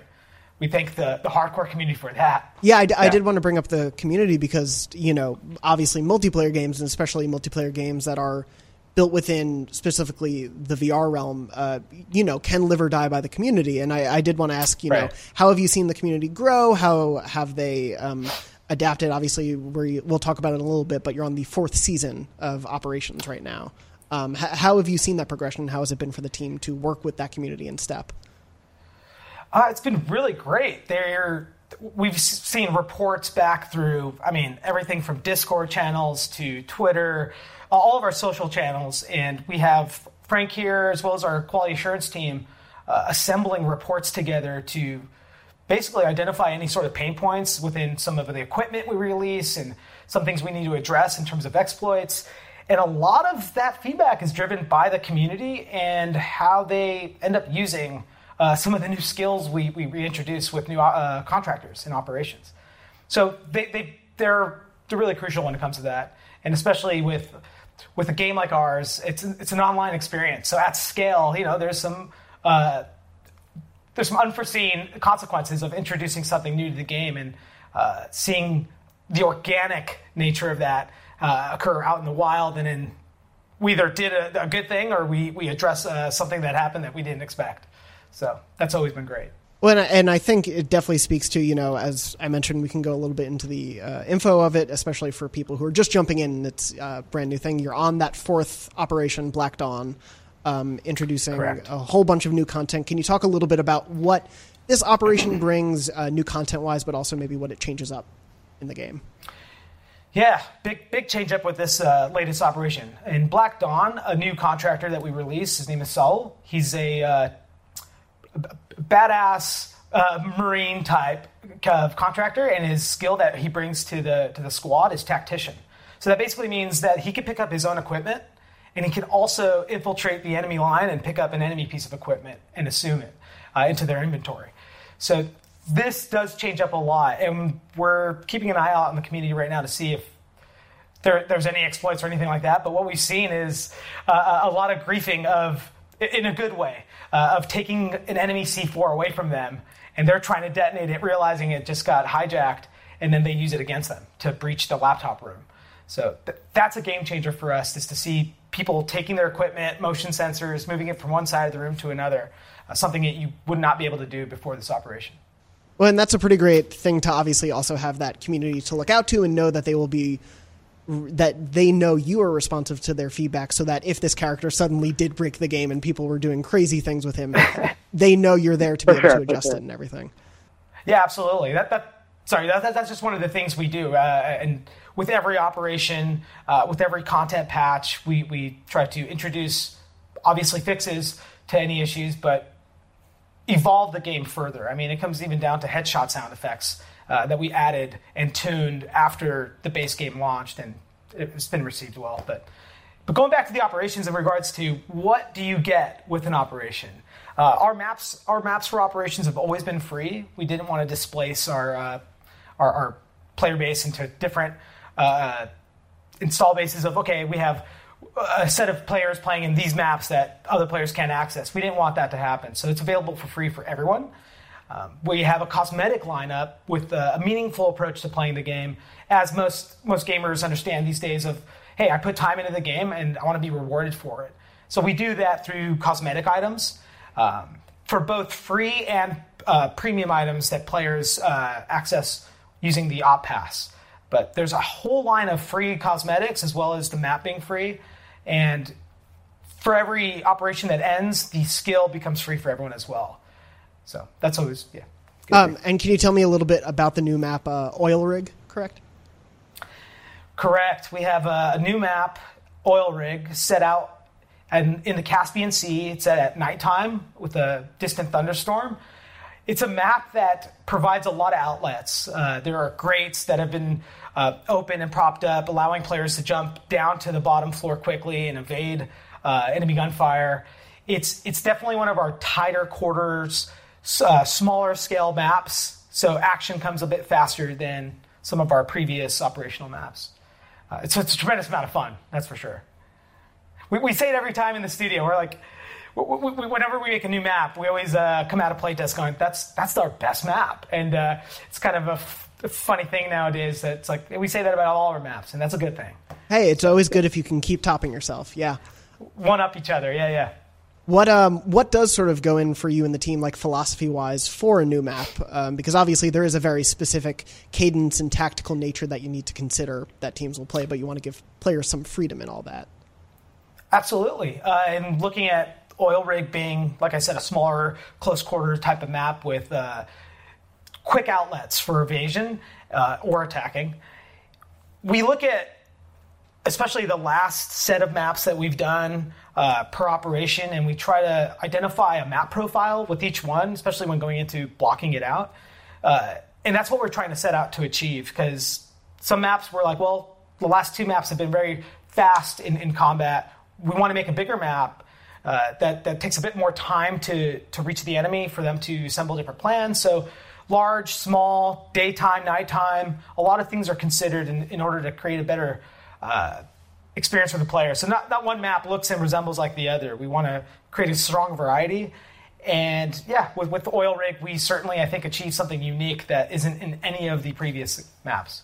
Speaker 3: We thank the, the hardcore community for that.
Speaker 1: Yeah I, yeah, I did want to bring up the community because, you know, obviously multiplayer games and especially multiplayer games that are – built within specifically the VR realm, uh, you know, can live or die by the community. And I, I did want to ask, you right. know, how have you seen the community grow? How have they um, adapted? Obviously, we we'll talk about it in a little bit, but you're on the fourth season of operations right now. Um, h- how have you seen that progression? How has it been for the team to work with that community in step?
Speaker 3: Uh, it's been really great. They're we've seen reports back through. I mean, everything from Discord channels to Twitter all of our social channels, and we have Frank here as well as our quality assurance team uh, assembling reports together to basically identify any sort of pain points within some of the equipment we release and some things we need to address in terms of exploits. And a lot of that feedback is driven by the community and how they end up using uh, some of the new skills we, we reintroduce with new uh, contractors in operations. So they, they, they're, they're really crucial when it comes to that. And especially with with a game like ours, it's it's an online experience. So at scale, you know, there's some uh, there's some unforeseen consequences of introducing something new to the game and uh, seeing the organic nature of that uh, occur out in the wild, and then we either did a, a good thing or we we address uh, something that happened that we didn't expect. So that's always been great.
Speaker 1: Well, and I, and I, think it definitely speaks to you know, as I mentioned, we can go a little bit into the uh, info of it, especially for people who are just jumping in. It's a brand new thing. You're on that fourth operation, Black Dawn, um, introducing Correct. a whole bunch of new content. Can you talk a little bit about what this operation brings, uh, new content wise, but also maybe what it changes up in the game?
Speaker 3: Yeah, big big change up with this uh, latest operation. In Black Dawn, a new contractor that we release, his name is Saul. He's a uh, badass uh, marine type of contractor, and his skill that he brings to the to the squad is tactician. So that basically means that he can pick up his own equipment, and he can also infiltrate the enemy line and pick up an enemy piece of equipment and assume it uh, into their inventory. So this does change up a lot, and we're keeping an eye out in the community right now to see if there, there's any exploits or anything like that. But what we've seen is uh, a lot of griefing of in a good way uh, of taking an enemy C4 away from them, and they're trying to detonate it, realizing it just got hijacked, and then they use it against them to breach the laptop room. So th- that's a game changer for us, is to see people taking their equipment, motion sensors, moving it from one side of the room to another, uh, something that you would not be able to do before this operation.
Speaker 1: Well, and that's a pretty great thing to obviously also have that community to look out to and know that they will be that they know you are responsive to their feedback so that if this character suddenly did break the game and people were doing crazy things with him they know you're there to be able to adjust it and everything.
Speaker 3: Yeah absolutely. That, that sorry that, that, that's just one of the things we do uh, and with every operation uh, with every content patch we, we try to introduce obviously fixes to any issues but evolve the game further. I mean it comes even down to headshot sound effects uh, that we added and tuned after the base game launched, and it's been received well. But but going back to the operations in regards to what do you get with an operation? Uh, our maps, our maps for operations have always been free. We didn't want to displace our uh, our, our, player base into different uh, install bases of okay, we have a set of players playing in these maps that other players can't access. We didn't want that to happen, so it's available for free for everyone. Um, we have a cosmetic lineup with a meaningful approach to playing the game, as most most gamers understand these days. Of hey, I put time into the game and I want to be rewarded for it. So we do that through cosmetic items um, for both free and uh, premium items that players uh, access using the Op Pass. But there's a whole line of free cosmetics as well as the map being free, and for every operation that ends, the skill becomes free for everyone as well. So that's always yeah.
Speaker 1: Um, and can you tell me a little bit about the new map, uh, Oil Rig? Correct.
Speaker 3: Correct. We have a, a, new map, Oil Rig, set out and in the Caspian Sea. It's at, at nighttime with a distant thunderstorm. It's a map that provides a lot of outlets. Uh, there are grates that have been uh, open and propped up, allowing players to jump down to the bottom floor quickly and evade uh, enemy gunfire. It's it's definitely one of our tighter quarters uh, smaller scale maps, so action comes a bit faster than some of our previous operational maps. Uh, it's, it's, a tremendous amount of fun, that's for sure. We, we say it every time in the studio. We're like, we, we, whenever we make a new map, we always uh, come out of playtest going, "That's that's our best map," and uh, it's kind of a, f- a funny thing nowadays. That it's like we say that about all our maps, and that's a good thing.
Speaker 1: Hey, it's always good if you can keep topping yourself. Yeah,
Speaker 3: one up each other. Yeah, yeah.
Speaker 1: What um what does sort of go in for you and the team like philosophy wise for a new map? Um, because obviously there is a very specific cadence and tactical nature that you need to consider that teams will play, but you want to give players some freedom in all that.
Speaker 3: Absolutely, uh, and looking at oil rig being like I said a smaller close quarter type of map with uh, quick outlets for evasion uh, or attacking. We look at especially the last set of maps that we've done uh, per operation, and we try to identify a map profile with each one, especially when going into blocking it out. Uh, and that's what we're trying to set out to achieve because some maps were like, well, the last two maps have been very fast in, in combat. We want to make a bigger map uh, that, that takes a bit more time to, to reach the enemy for them to assemble different plans. So, large, small, daytime, nighttime, a lot of things are considered in, in order to create a better uh, experience for the player. So not, not one map looks and resembles like the other. We want to create a strong variety. And yeah, with, with the oil rig, we certainly, I think, achieved something unique that isn't in any of the previous maps.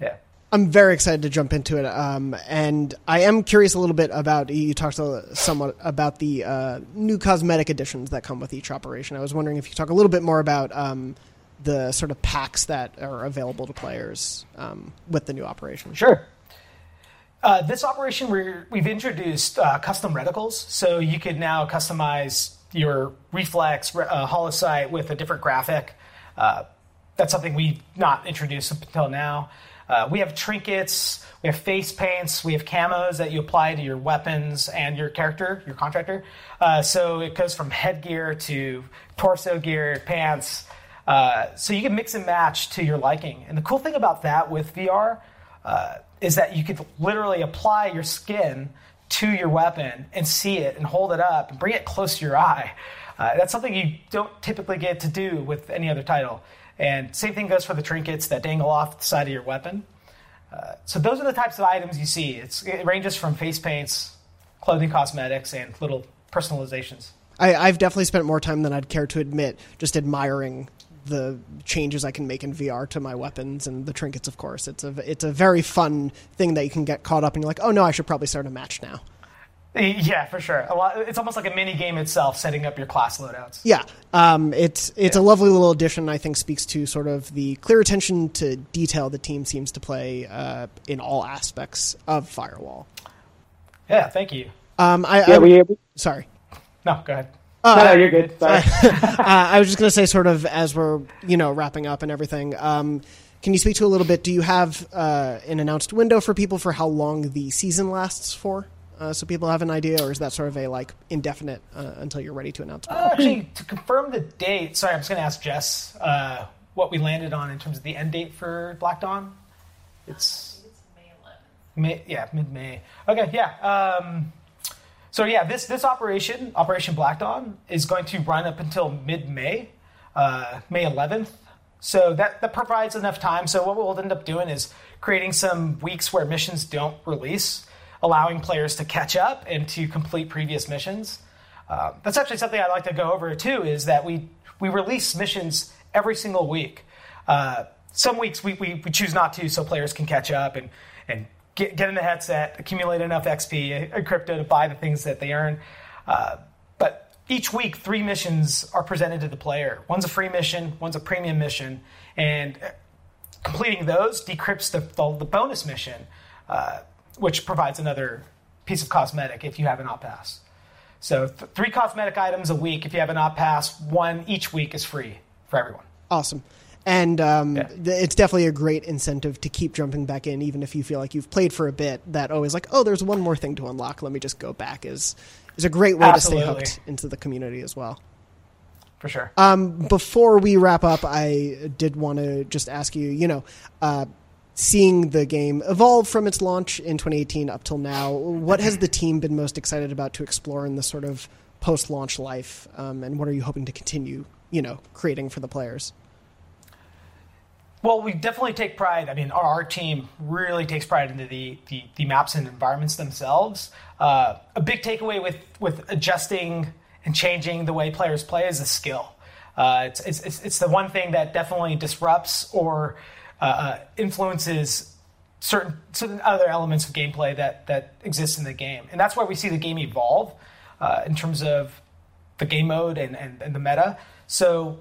Speaker 3: Yeah.
Speaker 1: I'm very excited to jump into it. Um, and I am curious a little bit about, you talked somewhat about the uh, new cosmetic additions that come with each operation. I was wondering if you could talk a little bit more about um, the sort of packs that are available to players um, with the new operation.
Speaker 3: Sure. Uh, this operation, we have introduced uh, custom reticles, so you could now customize your reflex uh, holosight with a different graphic. Uh, that's something we've not introduced up until now. Uh, we have trinkets, we have face paints, we have camos that you apply to your weapons and your character, your contractor. Uh, so it goes from headgear to torso gear, pants. so you can mix and match to your liking. And the cool thing about that with VR is that you could literally apply your skin to your weapon and see it and hold it up and bring it close to your eye. Uh, that's something you don't typically get to do with any other title. And same thing goes for the trinkets that dangle off the side of your weapon. Uh, so those are the types of items you see. It's, it ranges from face paints, clothing cosmetics, and little personalizations.
Speaker 1: I, have definitely spent more time than I'd care to admit just admiring the changes I can make in VR to my weapons and the trinkets. Of course, it's a it's a very fun thing that you can get caught up and you're like, oh no, I should probably start a match now.
Speaker 3: Yeah, for sure. A lot. It's almost like a mini game itself, setting up your class loadouts.
Speaker 1: Yeah, um, it's it's yeah. a lovely little addition. I think speaks to sort of the clear attention to detail the team seems to play uh, in all aspects of Firewall.
Speaker 3: Yeah, thank you.
Speaker 1: Um, I, yeah, I, we, sorry.
Speaker 3: No, go ahead.
Speaker 4: Uh, no, you're good. Sorry.
Speaker 1: uh, I was just going to say, sort of, as we're you know wrapping up and everything. Um, can you speak to a little bit? Do you have uh, an announced window for people for how long the season lasts for, uh, so people have an idea, or is that sort of a like indefinite uh, until you're ready to announce?
Speaker 3: Uh, actually, to confirm the date, sorry, I'm just going to ask Jess what we landed on in terms of the end date for Black Dawn.
Speaker 5: It's, it's May 11th.
Speaker 3: May, yeah, mid May. Okay, yeah. Um, so yeah, this this operation, Operation Black Dawn, is going to run up until mid May, uh, May 11th. So that that provides enough time. So what we'll end up doing is creating some weeks where missions don't release, allowing players to catch up and to complete previous missions. Uh, that's actually something I'd like to go over too. Is that we we release missions every single week. Uh, some weeks we, we, we choose not to, so players can catch up and and get, get in the headset, accumulate enough XP and crypto to buy the things that they earn. Uh, but each week, three missions are presented to the player. One's a free mission, one's a premium mission, and completing those decrypts the, the, the bonus mission, uh, which provides another piece of cosmetic if you have an op pass. So th- three cosmetic items a week if you have an op pass. One each week is free for everyone.
Speaker 1: Awesome. And um,
Speaker 3: Yeah.
Speaker 1: th- it's definitely a great incentive to keep jumping back in, even if you feel like you've played for a bit. That always like, oh, there's one more thing to unlock. Let me just go back. Is is a great way to stay hooked into the community as well.
Speaker 3: For sure.
Speaker 1: Um, before we wrap up, I did want to just ask you, you know, uh, seeing the game evolve from its launch in 2018 up till now, what has the team been most excited about to explore in the sort of post-launch life, um, and what are you hoping to continue, you know, creating for the players?
Speaker 3: Well, we definitely take pride. I mean, our, our team really takes pride into the, the, the maps and environments themselves. Uh, a big takeaway with, with adjusting and changing the way players play is a skill. Uh, it's, it's, it's, the one thing that definitely disrupts or uh, uh, influences certain certain other elements of gameplay that that exist in the game, and that's why we see the game evolve uh, in terms of the game mode and, and, and the meta. So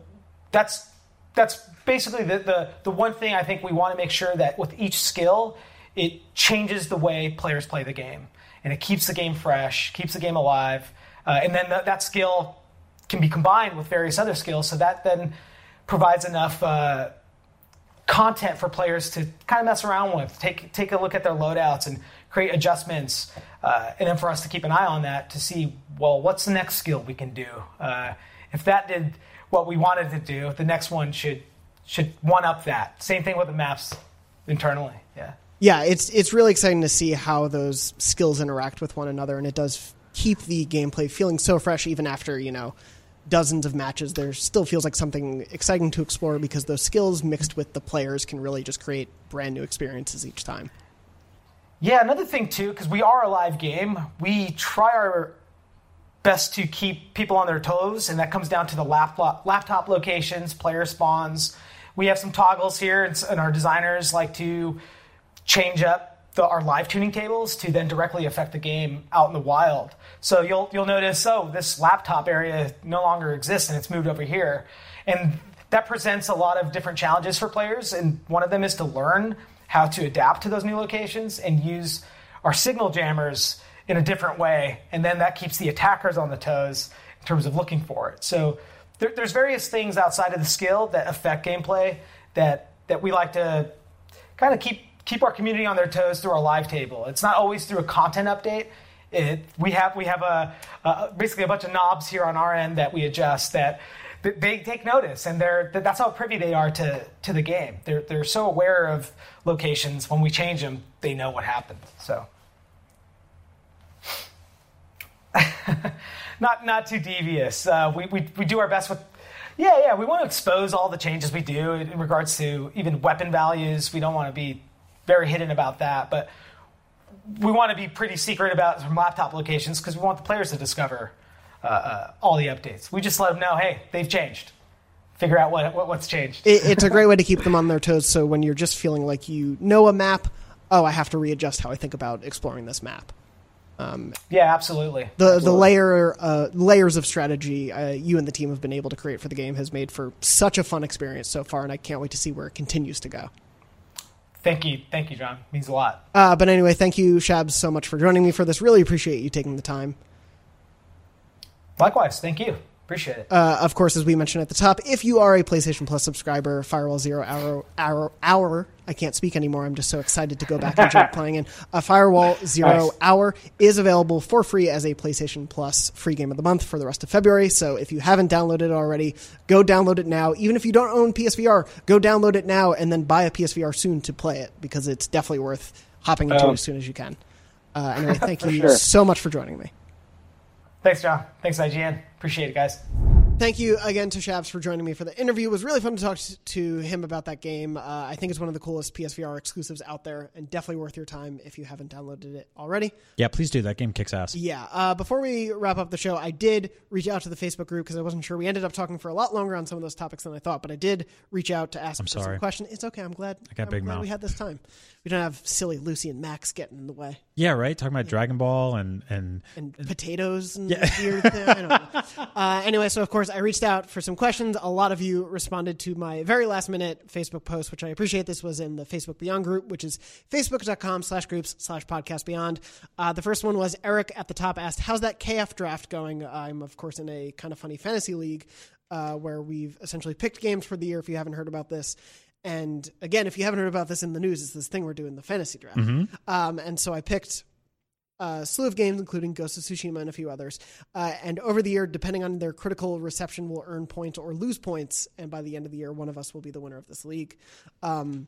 Speaker 3: that's that's basically the, the the one thing I think we want to make sure that with each skill, it changes the way players play the game, and it keeps the game fresh, keeps the game alive, uh, and then th- that skill can be combined with various other skills. So that then provides enough. Uh, content for players to kind of mess around with, take take a look at their loadouts and create adjustments, uh, and then for us to keep an eye on that to see well what's the next skill we can do. Uh, if that did what we wanted to do, the next one should should one up that. Same thing with the maps internally. Yeah.
Speaker 1: Yeah, it's it's really exciting to see how those skills interact with one another, and it does keep the gameplay feeling so fresh even after you know dozens of matches. There still feels like something exciting to explore because those skills mixed with the players can really just create brand new experiences each time.
Speaker 3: Yeah, another thing too, because we are a live game, we try our best to keep people on their toes, and that comes down to the laptop laptop locations, player spawns. We have some toggles here, and, and our designers like to change up the, our live tuning tables to then directly affect the game out in the wild. So you'll you'll notice, oh, this laptop area no longer exists, and it's moved over here, and that presents a lot of different challenges for players. And one of them is to learn how to adapt to those new locations and use our signal jammers in a different way, and then that keeps the attackers on the toes in terms of looking for it. So there, there's various things outside of the skill that affect gameplay that that we like to kind of keep keep our community on their toes through our live table. It's not always through a content update. It, we have we have a, a basically a bunch of knobs here on our end that we adjust that they take notice and they're that's how privy they are to to the game. They're they're so aware of locations when we change them, they know what happened. So not not too devious. Uh, we, we we do our best with. Yeah, yeah. We want to expose all the changes we do in regards to even weapon values. We don't want to be very hidden about that, but we want to be pretty secret about some laptop locations because we want the players to discover uh, uh, all the updates. We just let them know, hey, they've changed. Figure out what, what what's changed.
Speaker 1: It, it's a great way to keep them on their toes. So when you're just feeling like you know a map, oh, I have to readjust how I think about exploring this map.
Speaker 3: Yeah, absolutely.
Speaker 1: the the layer uh, layers of strategy uh, you and the team have been able to create for the game has made for such a fun experience so far, and I can't wait to see where it continues to go.
Speaker 3: Thank you, thank you, John. Means a lot.
Speaker 1: Uh, but anyway, thank you, Shabs, so much for joining me for this. Really appreciate you taking the time.
Speaker 3: Likewise, thank you. Appreciate it.
Speaker 1: Uh, of course, as we mentioned at the top, if you are a PlayStation Plus subscriber, Firewall Zero Hour, hour, hour I can't speak anymore. I'm just so excited to go back and enjoy playing in. A Firewall Zero
Speaker 3: Nice.
Speaker 1: Hour is available for free as a PlayStation Plus free game of the month for the rest of February. So if you haven't downloaded it already, go download it now. Even if you don't own PSVR, go download it now and then buy a PSVR soon to play it because it's definitely worth hopping into
Speaker 4: Um,
Speaker 1: as soon as you can. Uh, anyway, thank you
Speaker 4: sure.
Speaker 1: so much for joining me.
Speaker 3: Thanks, John. Thanks, IGN. Appreciate it, guys.
Speaker 1: Thank you again to Shabs for joining me for the interview. It was really fun to talk to- to him about that game. Uh, I think it's one of the coolest PSVR exclusives out there, and definitely worth your time if you haven't downloaded it already.
Speaker 2: Yeah, please do. That game kicks ass.
Speaker 1: Yeah. Uh, before we wrap up the show, I did reach out to the Facebook group because I wasn't sure. We ended up talking for a lot longer on some of those topics than I thought, but I did reach out to ask
Speaker 2: I'm
Speaker 1: for
Speaker 2: sorry.
Speaker 1: some questions. It's okay. I'm glad.
Speaker 2: I got
Speaker 1: I'm
Speaker 2: big
Speaker 1: glad
Speaker 2: mouth.
Speaker 1: We had this time. We don't have silly Lucy and Max getting in the way.
Speaker 2: Yeah, right. Talking about Dragon Ball and and
Speaker 1: and potatoes and
Speaker 2: Yeah.
Speaker 1: weird thing. I don't know. Uh, anyway, so of course I reached out for some questions. A lot of you responded to my very last minute Facebook post, which I appreciate. This was in the Facebook Beyond group, which is facebook.com slash groups slash podcast beyond. Uh, the first one was Eric at the top asked, how's that KF draft going? I'm of course in a kind of funny fantasy league uh, where we've essentially picked games for the year if you haven't heard about this. And again, if you haven't heard about this in the news, it's this thing we're doing, the fantasy draft. Um, and so I picked a slew of games, including Ghost of Tsushima and a few others. Uh, and over the year, depending on their critical reception, will earn points or lose points. And by the end of the year, one of us will be the winner of this league. Um,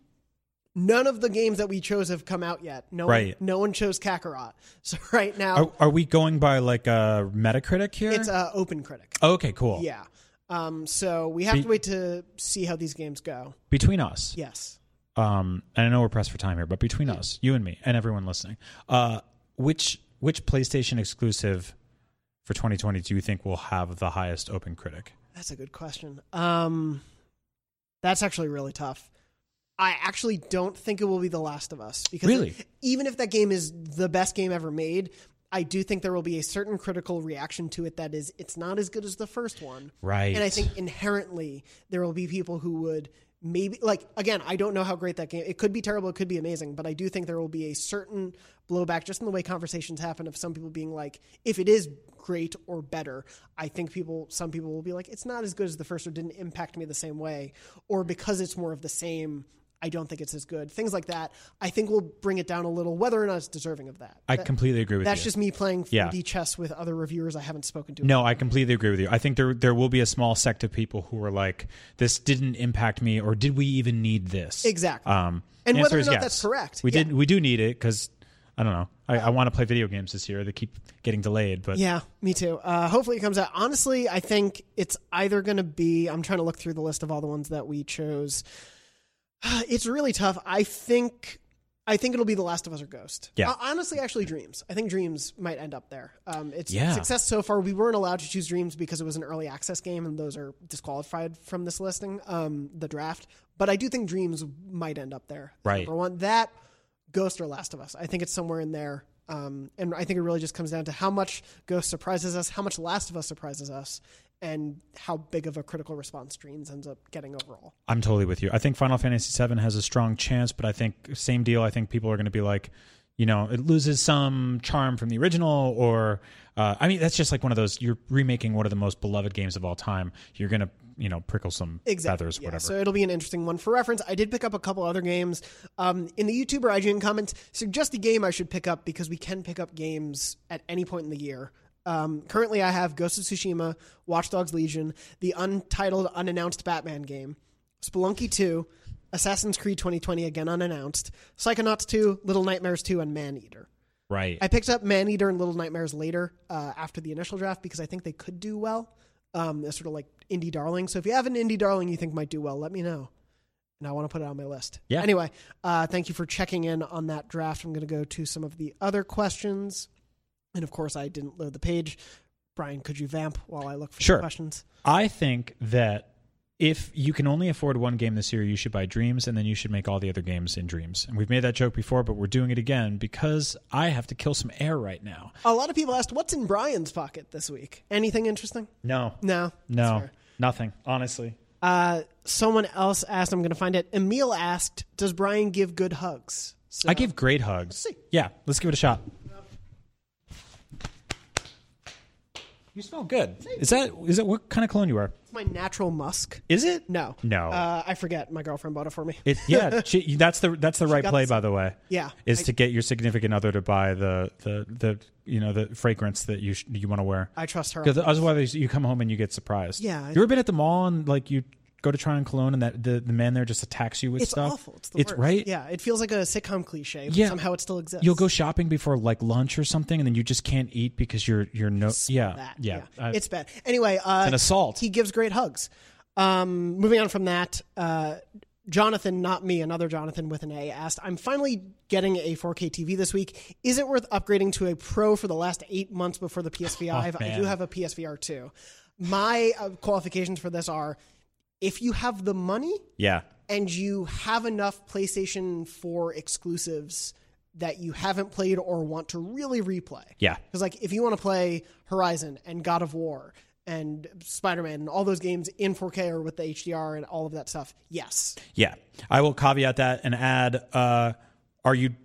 Speaker 1: none of the games that we chose have come out yet. No,
Speaker 2: Right.
Speaker 1: one, no one chose Kakarot. So right now,
Speaker 2: are, are we going by like a Metacritic here?
Speaker 1: it's uh, Open Critic.
Speaker 2: Oh, okay, cool.
Speaker 1: Yeah. Um, so we have
Speaker 2: Be-
Speaker 1: to wait to see how these games go.
Speaker 2: Between us,
Speaker 1: Yes.
Speaker 2: um, and I know we're pressed for time here, but between us, you and me, and everyone listening, uh, which which PlayStation exclusive for 2020 do you think will have the highest Open Critic?
Speaker 1: That's a good question. Um, that's actually really tough. I actually don't think it will be The Last of Us because
Speaker 2: Really?
Speaker 1: even if that game is the best game ever made, I do think there will be a certain critical reaction to it that is it's not as good as the first one.
Speaker 2: Right.
Speaker 1: And I think inherently there will be people who would maybe like again, I don't know how great that game it could be terrible, it could be amazing, but I do think there will be a certain blowback just in the way conversations happen of some people being like, if it is great or better, I think people some people will be like, it's not as good as the first or didn't impact me the same way. Or because it's more of the same, I don't think it's as good. Things like that, I think will bring it down a little, whether or not it's deserving of that.
Speaker 2: I
Speaker 1: That-
Speaker 2: completely agree with
Speaker 1: that's
Speaker 2: you.
Speaker 1: That's just me playing 4D
Speaker 2: Yeah.
Speaker 1: chess with other reviewers I haven't spoken to.
Speaker 2: No, I completely agree with you. I think there there will be a small sect of people who are like, "This didn't impact me," or "Did we even need this?"
Speaker 1: Exactly.
Speaker 2: Um,
Speaker 1: And whether or not
Speaker 2: yes.
Speaker 1: that's correct.
Speaker 2: We
Speaker 1: Yeah.
Speaker 2: did. We do need it because I don't know. I, I want to play video games this year. They keep getting delayed, but
Speaker 1: Yeah, me too. Uh, hopefully it comes out. Honestly, I think it's either going to be. I'm trying to look through the list of all the ones that we chose. It's really tough. I think. I think it'll be The Last of Us or Ghost.
Speaker 2: Yeah.
Speaker 1: Uh, honestly, actually, Dreams. I think Dreams might end up there. Um, it's
Speaker 2: Yeah.
Speaker 1: success so far. We weren't allowed to choose Dreams because it was an early access game, and those are disqualified from this listing, um, the draft. But I do think Dreams might end up there.
Speaker 2: Right.
Speaker 1: Number one, that Ghost or Last of Us. I think it's somewhere in there. Um, and I think it really just comes down to how much Ghost surprises us, how much Last of Us surprises us, and how big of a critical response Dreams ends up getting overall.
Speaker 2: I'm totally with you. I think Final Fantasy VII has a strong chance, but I think same deal. I think people are going to be like, you know, it loses some charm from the original, or uh, I mean, that's just like one of those. You're remaking one of the most beloved games of all time. You're going to, you know, prickle some feathers,
Speaker 1: Yeah,
Speaker 2: whatever.
Speaker 1: So it'll be an interesting one. For reference, I did pick up a couple other games. Um, in the YouTuber IGN comments, suggest a game I should pick up because we can pick up games at any point in the year. Um, currently, I have Ghost of Tsushima, Watch Dogs Legion, the untitled, unannounced Batman game, Spelunky 2, Assassin's Creed 2020, again unannounced, Psychonauts 2, Little Nightmares 2, and Maneater.
Speaker 2: right.
Speaker 1: I picked up Maneater and Little Nightmares later uh, after the initial draft because I think they could do well. Um, they're sort of like indie darling. So if you have an indie darling you think might do well, let me know. And I want to put it on my list.
Speaker 2: Yeah.
Speaker 1: Anyway, uh, thank you for checking in on that draft. I'm going to go to some of the other questions. And of course, I didn't load the page. Brian, could you vamp while I look for
Speaker 2: Sure.
Speaker 1: questions?
Speaker 2: I think that if you can only afford one game this year, you should buy Dreams, and then you should make all the other games in Dreams. And we've made that joke before, but we're doing it again because I have to kill some air right now.
Speaker 1: A lot of people asked, what's in Brian's pocket this week? Anything interesting?
Speaker 2: No,
Speaker 1: No.
Speaker 2: No, nothing. Honestly,
Speaker 1: Uh, someone else asked, I'm going to find it. Emil asked, does Brian give good hugs? So,
Speaker 2: I give great hugs.
Speaker 1: see.
Speaker 2: Yeah, let's give it a shot. You smell good. Is that is that what kind of cologne you wear?
Speaker 1: It's my natural musk.
Speaker 2: Is it?
Speaker 1: No.
Speaker 2: No.
Speaker 1: Uh, I forget. My girlfriend bought it for me.
Speaker 2: It yeah, she, that's the that's the right
Speaker 1: got
Speaker 2: play
Speaker 1: this-
Speaker 2: by the way.
Speaker 1: Yeah.
Speaker 2: is
Speaker 1: I-
Speaker 2: to get your significant other to buy the the the you know the fragrance that you sh- you want to wear.
Speaker 1: I trust her.
Speaker 2: Because otherwise you come home and you get surprised.
Speaker 1: Yeah, I-
Speaker 2: you ever been at the mall and like you go to Tryon Cologne and that the, the man there just attacks you with
Speaker 1: It's
Speaker 2: stuff?
Speaker 1: awful. It's the worst.
Speaker 2: right.
Speaker 1: Yeah, it feels like a sitcom cliche. But
Speaker 2: Yeah.
Speaker 1: somehow it still exists.
Speaker 2: You'll go shopping before like lunch or something, and then you just can't eat because you're you're no yeah
Speaker 1: that.
Speaker 2: yeah. I-
Speaker 1: it's bad. Anyway, uh,
Speaker 2: an assault.
Speaker 1: He gives great hugs. Um, moving on from that, uh, Jonathan, not me, another Jonathan with an A, asked, "I'm finally getting a 4K TV this week. Is it worth upgrading to a Pro for the last eight months before the PSVR? I
Speaker 2: Oh, man.
Speaker 1: do have a PSVR too. My uh, qualifications for this are: if you have the money
Speaker 2: yeah
Speaker 1: and you have enough PlayStation 4 exclusives that you haven't played or want to really replay.
Speaker 2: yeah
Speaker 1: Because like if you want to play Horizon and God of War and Spider Man and all those games in 4K or with the HDR and all of that stuff, yes.
Speaker 2: yeah. I will caveat that and add: uh, Are you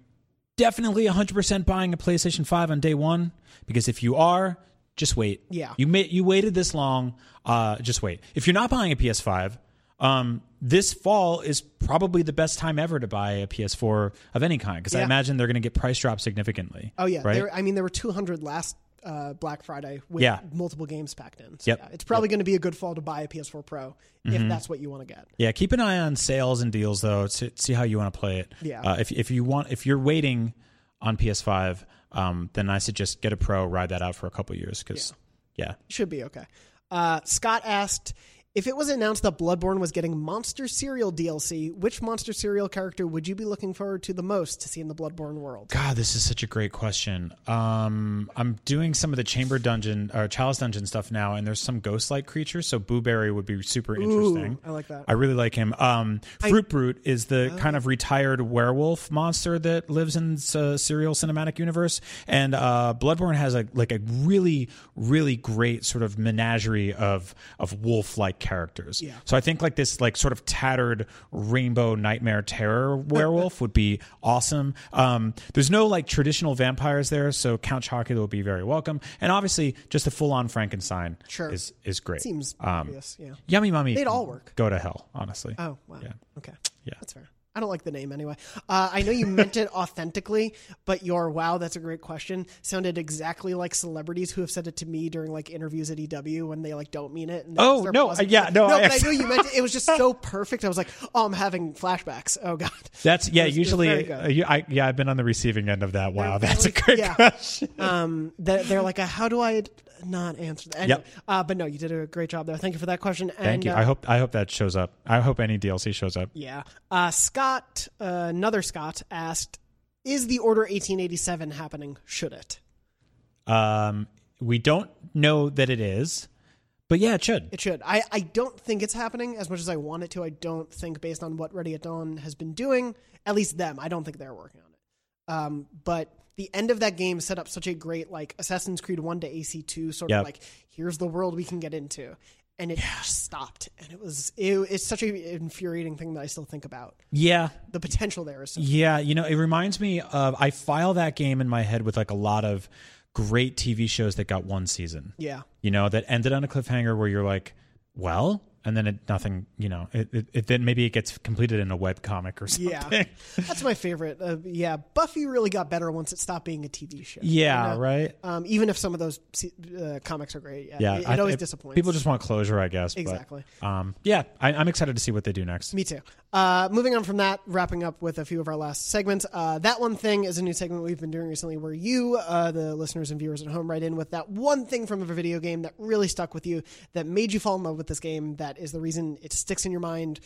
Speaker 2: definitely 100 percent buying a PlayStation 5 on day one? Because if you are, just wait.
Speaker 1: Yeah.
Speaker 2: you made you waited this long. Uh, just wait. If you're not buying a PS5. Um, this fall is probably the best time ever to buy a PS4 of any kind because I imagine they're going to get price dropped significantly.
Speaker 1: Oh yeah,
Speaker 2: right.
Speaker 1: there, I mean there were 200 last uh, Black Friday with
Speaker 2: Yeah.
Speaker 1: multiple games packed in. So
Speaker 2: Yep.
Speaker 1: yeah, it's probably going to be a good fall to buy a PS4 Pro if that's what you want to get.
Speaker 2: Yeah, keep an eye on sales and deals though. To see how you want to play it.
Speaker 1: Yeah.
Speaker 2: Uh, if if you want, if you're waiting on PS5, um, then I suggest get a Pro, ride that out for a couple years because yeah.
Speaker 1: Should be okay. Uh, Scott asked if it was announced that Bloodborne was getting Monster Cereal DLC. Which Monster Cereal character would you be looking forward to the most to see in the Bloodborne world?
Speaker 2: God, this is such a great question. Um, I'm doing some of the Chamber Dungeon or Chalice Dungeon stuff now, and there's some ghost-like creatures. So Booberry would be super interesting.
Speaker 1: I like that.
Speaker 2: I really like him. Um, Fruit Brute is the kind of retired werewolf monster that lives in the cereal cinematic universe, and uh, Bloodborne has a like a really, really great sort of menagerie of of wolf-like characters.
Speaker 1: Yeah.
Speaker 2: So I think like this like sort of tattered rainbow nightmare terror werewolf would be awesome. Um, there's no like traditional vampires there, so Count Chocula will be very welcome, and obviously just a full-on Frankenstein
Speaker 1: Sure.
Speaker 2: is is great.
Speaker 1: Seems
Speaker 2: um,
Speaker 1: obvious. Yeah.
Speaker 2: Yummy Mummy.
Speaker 1: They'd all work.
Speaker 2: Go to hell, honestly.
Speaker 1: Oh wow.
Speaker 2: Yeah.
Speaker 1: Okay.
Speaker 2: Yeah.
Speaker 1: That's fair. I don't like the name anyway. Uh, I know you meant it authentically, but your wow, that's a great question sounded exactly like celebrities who have said it to me during like interviews at EW when they like don't mean it. And
Speaker 2: Oh, no, yeah, no,
Speaker 1: no.
Speaker 2: I
Speaker 1: but I knew you meant it. It was just so perfect. I was like, oh, I'm having flashbacks. Oh god.
Speaker 2: That's yeah.
Speaker 1: Was-
Speaker 2: usually, uh, I, yeah, I've been on the receiving end of that. Wow,
Speaker 1: They're
Speaker 2: that's a great
Speaker 1: yeah.
Speaker 2: question.
Speaker 1: um, they're, they're like, how do I not answer that? Anyway,
Speaker 2: Yep.
Speaker 1: uh, but no, you did a great job there. Thank you for that question.
Speaker 2: Thank you.
Speaker 1: uh,
Speaker 2: I hope I hope that shows up. I hope any DLC shows up.
Speaker 1: Yeah. Uh, Scott, uh, another Scott, asked, "Is the Order 1887 happening? Should it?
Speaker 2: Um, we don't know that it is, but yeah, it should.
Speaker 1: It should. I, I don't think it's happening as much as I want it to. I don't think, based on what Ready at Dawn has been doing, at least them, I don't think they're working on it. Um, but the end of that game set up such a great like Assassin's Creed One to AC Two sort
Speaker 2: Yep.
Speaker 1: of like here's the world we can get into. And it just stopped, and it was it, it's such an infuriating thing that I still think about.
Speaker 2: Yeah,
Speaker 1: The potential there is so
Speaker 2: yeah. You know, it reminds me of I file that game in my head with like a lot of great TV shows that got one season.
Speaker 1: yeah.
Speaker 2: you know, that ended on a cliffhanger where you're like, well, and then it nothing, you know, it, it, it then maybe it gets completed in a web comic or something.
Speaker 1: Yeah, that's my favorite. Uh, yeah, Buffy really got better once it stopped being a TV show.
Speaker 2: Yeah,
Speaker 1: You know?
Speaker 2: right.
Speaker 1: Um, even if some of those uh, comics are great, yeah,
Speaker 2: Yeah,
Speaker 1: it, it
Speaker 2: I-
Speaker 1: always disappoints.
Speaker 2: People just want closure, I guess. but,
Speaker 1: Exactly.
Speaker 2: um, yeah, I, I'm excited to see what they do next.
Speaker 1: Me too. Uh, moving on from that, wrapping up with a few of our last segments. Uh, that one thing is a new segment we've been doing recently where you, uh, the listeners and viewers at home, write in with that one thing from a video game that really stuck with you, that made you fall in love with this game, that is the reason it sticks in your mind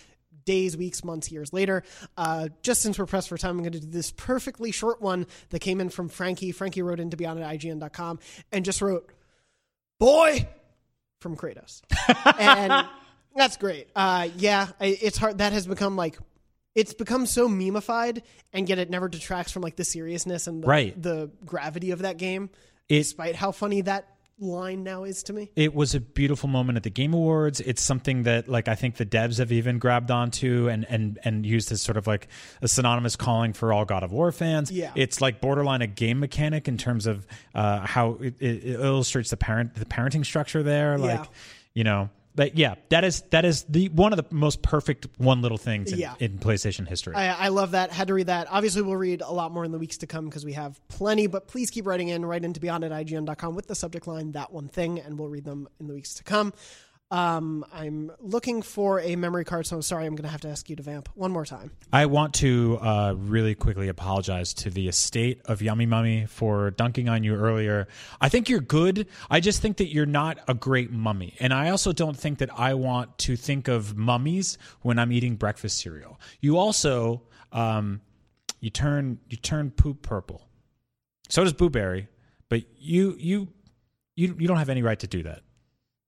Speaker 1: days, weeks, months, years later. Uh, just since we're pressed for time, I'm going to do this perfectly short one that came in from Frankie. Frankie wrote in to beyond at IGN.com and just wrote, Boy! from Kratos. and that's great. Uh, yeah, it's hard. That has become like, it's become so memeified, and yet it never detracts from like the seriousness and the,
Speaker 2: Right.
Speaker 1: the gravity of that game,
Speaker 2: It-
Speaker 1: despite how funny that line now is to me.
Speaker 2: It was a beautiful moment at the Game Awards. It's something that like I think the devs have even grabbed onto and and and used as sort of like a synonymous calling for all God of War fans.
Speaker 1: Yeah.
Speaker 2: it's like borderline a game mechanic in terms of uh, how it, it illustrates the parent the parenting structure there. Like
Speaker 1: Yeah.
Speaker 2: you know, but yeah, that is that is the one of the most perfect one little things in,
Speaker 1: Yeah.
Speaker 2: in PlayStation history.
Speaker 1: I, I love that. Had to read that. Obviously, we'll read a lot more in the weeks to come because we have plenty. But please keep writing in. Write into beyond at IGN.com with the subject line "that one thing," and we'll read them in the weeks to come. Um, I'm looking for a memory card, so I'm sorry. I'm going to have to ask you to vamp one more time.
Speaker 2: I want to uh, really quickly apologize to the estate of Yummy Mummy for dunking on you earlier. I think you're good. I just think that you're not a great mummy. And I also don't think that I want to think of mummies when I'm eating breakfast cereal. You also um, you turn you turn poop purple. So does Blueberry, but you you you you don't have any right to do that.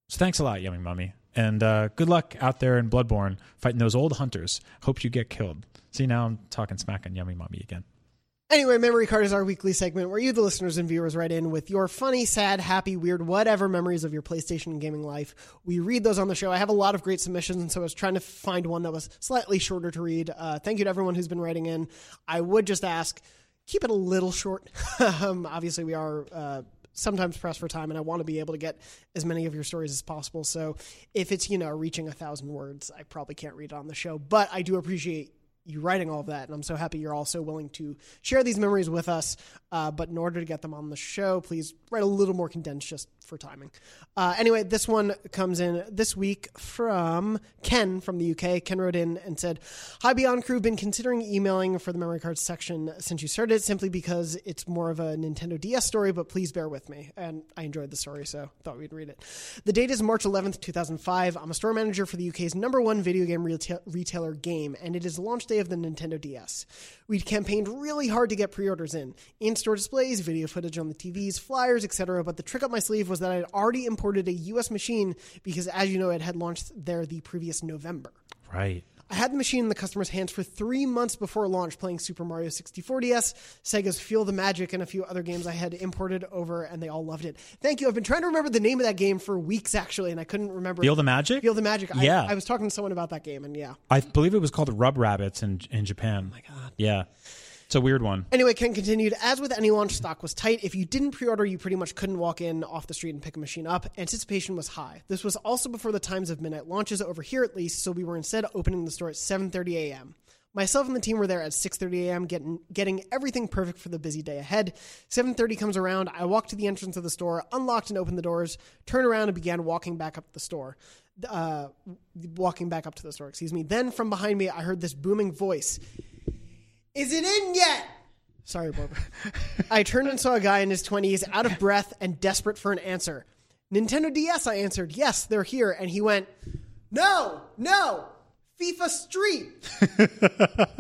Speaker 2: So thanks a lot, Yummy Mummy. And uh, good luck out there in Bloodborne fighting those old hunters. Hope you get killed. See, now I'm talking smack on Yummy Mummy again.
Speaker 1: Anyway, Memory Card is our weekly segment where you, the listeners and viewers, write in with your funny, sad, happy, weird, whatever memories of your PlayStation and gaming life. We read those on the show. I have a lot of great submissions, and so I was trying to find one that was slightly shorter to read. Uh, thank you to everyone who's been writing in. I would just ask, keep it a little short. um, obviously, we are. Uh, sometimes pressed for time and I want to be able to get as many of your stories as possible. So if it's, you know, reaching a thousand words, I probably can't read it on the show, but I do appreciate you writing all of that. And I'm so happy you're also willing to share these memories with us. Uh, but in order to get them on the show, please write a little more condensed just for timing. Uh, anyway, this one comes in this week from Ken from the UK. Ken wrote in and said, Hi, Beyond Crew. Been considering emailing for the memory cards section since you started simply because it's more of a Nintendo DS story, but please bear with me. And I enjoyed the story, so thought we'd read it. The date is March 11th, 2005. I'm a store manager for the UK's number one video game retail- retailer game, and it is launch day of the Nintendo DS. We'd campaigned really hard to get pre orders in in store displays, video footage on the TVs, flyers, etc. But the trick up my sleeve was that I had already imported a US machine because, as you know, it had launched there the previous November.
Speaker 2: Right.
Speaker 1: I had the machine in the customer's hands for three months before launch playing Super Mario 64 DS, Sega's Feel the Magic, and a few other games I had imported over, and they all loved it. Thank you. I've been trying to remember the name of that game for weeks, actually, and I couldn't remember.
Speaker 2: Feel the Magic?
Speaker 1: Feel the Magic. I-
Speaker 2: Yeah.
Speaker 1: I, was talking to someone about that game, and yeah.
Speaker 2: I believe it was called Rub Rabbits in, in Japan. Oh my
Speaker 1: God.
Speaker 2: Yeah. It's a weird one.
Speaker 1: Anyway, Ken continued, as with any launch, stock was tight. If you didn't pre-order, you pretty much couldn't walk in off the street and pick a machine up. Anticipation was high. This was also before the times of midnight launches over here at least, so we were instead opening the store at 7:30 a.m. Myself and the team were there at 6:30 a.m. getting getting everything perfect for the busy day ahead. 7:30 comes around, I walk to the entrance of the store, unlocked and opened the doors, turned around and began walking back up the store. Uh, walking back up to the store, excuse me. Then from behind me, I heard this booming voice. Is it in yet? Sorry, Barbara. I turned and saw a guy in his 20s, out of breath and desperate for an answer. Nintendo DS, I answered. Yes, they're here. And he went, No, no, FIFA Street.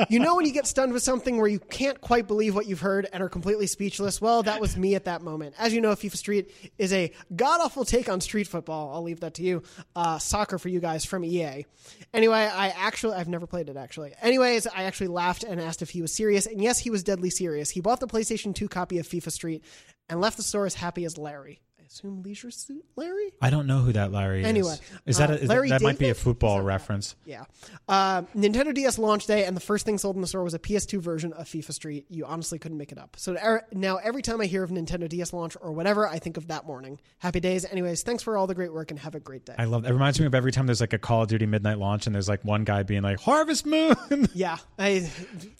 Speaker 1: you know when you get stunned with something where you can't quite believe what you've heard and are completely speechless? Well, that was me at that moment. As you know, FIFA Street is a god awful take on street football. I'll leave that to you. Uh, soccer for you guys from EA. Anyway, I actually, I've never played it actually. Anyways, I actually laughed and asked if he was serious. And yes, he was deadly serious. He bought the PlayStation 2 copy of FIFA Street and left the store as happy as Larry. I assume Leisure Suit Larry?
Speaker 2: I don't know who that Larry is.
Speaker 1: Anyway,
Speaker 2: is that,
Speaker 1: uh,
Speaker 2: a, is
Speaker 1: Larry
Speaker 2: that, that might be a football reference?
Speaker 1: Yeah. Uh, Nintendo DS launch day, and the first thing sold in the store was a PS2 version of FIFA Street. You honestly couldn't make it up. So er- now every time I hear of Nintendo DS launch or whatever, I think of that morning. Happy days. Anyways, thanks for all the great work and have a great day.
Speaker 2: I love. It reminds me of every time there's like a Call of Duty midnight launch, and there's like one guy being like Harvest Moon.
Speaker 1: yeah, I,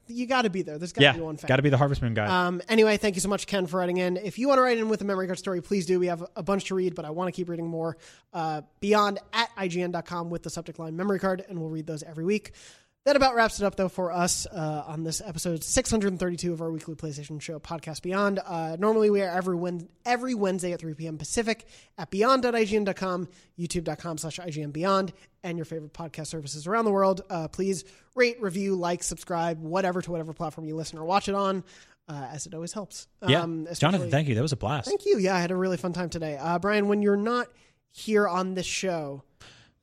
Speaker 1: you got to be there. There's got to
Speaker 2: yeah,
Speaker 1: be one
Speaker 2: got to be the Harvest Moon guy.
Speaker 1: Um, anyway, thank you so much, Ken, for writing in. If you want to write in with a memory card story, please do. We have a bunch to read, but I want to keep reading more. Uh, beyond at IGN.com with the subject line memory card, and we'll read those every week. That about wraps it up, though, for us uh, on this episode 632 of our weekly PlayStation Show podcast Beyond. Uh, normally, we are every, Wed- every Wednesday at 3 p.m. Pacific at beyond.ign.com, youtube.com slash IGN Beyond, and your favorite podcast services around the world. Uh, please rate, review, like, subscribe, whatever to whatever platform you listen or watch it on, uh, as it always helps.
Speaker 2: yeah,
Speaker 1: Um,
Speaker 2: Jonathan, thank you. That was a blast.
Speaker 1: Thank you. Yeah, I had a really fun time today. Uh, Brian, when you're not here on this show,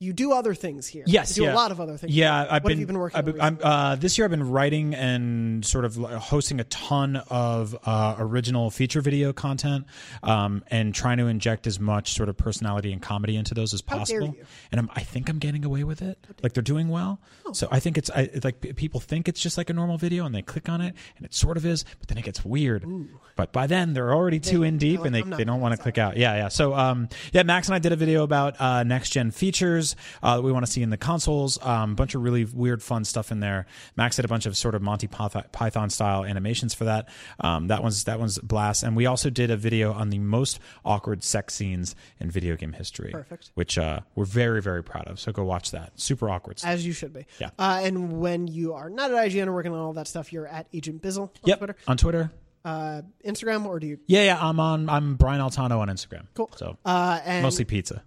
Speaker 1: you do other things here.
Speaker 2: Yes,
Speaker 1: you do
Speaker 2: yeah.
Speaker 1: a lot of other things.
Speaker 2: Yeah, I've
Speaker 1: what
Speaker 2: been.
Speaker 1: have you been working
Speaker 2: been, I'm, uh, this year, I've been writing and sort of hosting a ton of uh, original feature video content, um, and trying to inject as much sort of personality and comedy into those as
Speaker 1: dare
Speaker 2: possible.
Speaker 1: you.
Speaker 2: And I'm, I think I'm getting away with it. Like they're doing well.
Speaker 1: Oh.
Speaker 2: So I think it's I, like people think it's just like a normal video, and they click on it, and it sort of is, but then it gets weird. But by then, they're already too in deep,
Speaker 1: like,
Speaker 2: and they, they don't want to click out. Yeah, yeah. So um, yeah, Max and I did a video about uh, next gen features. Uh, that we want to see in the consoles. A um, bunch of really weird, fun stuff in there. Max did a bunch of sort of Monty Python style animations for that. Um, that one's that one's blast. And we also did a video on the most awkward sex scenes in video game history.
Speaker 1: Perfect.
Speaker 2: Which uh, we're very very proud of. So go watch that. Super awkward. Stuff.
Speaker 1: As you should be.
Speaker 2: Yeah.
Speaker 1: Uh, and when you are not at IGN or working on all that stuff, you're at Agent Bizzle on
Speaker 2: yep.
Speaker 1: Twitter.
Speaker 2: On Twitter.
Speaker 1: Uh, Instagram or do you?
Speaker 2: Yeah, yeah. I'm on. I'm Brian Altano on Instagram.
Speaker 1: Cool.
Speaker 2: So
Speaker 1: uh, and
Speaker 2: mostly pizza.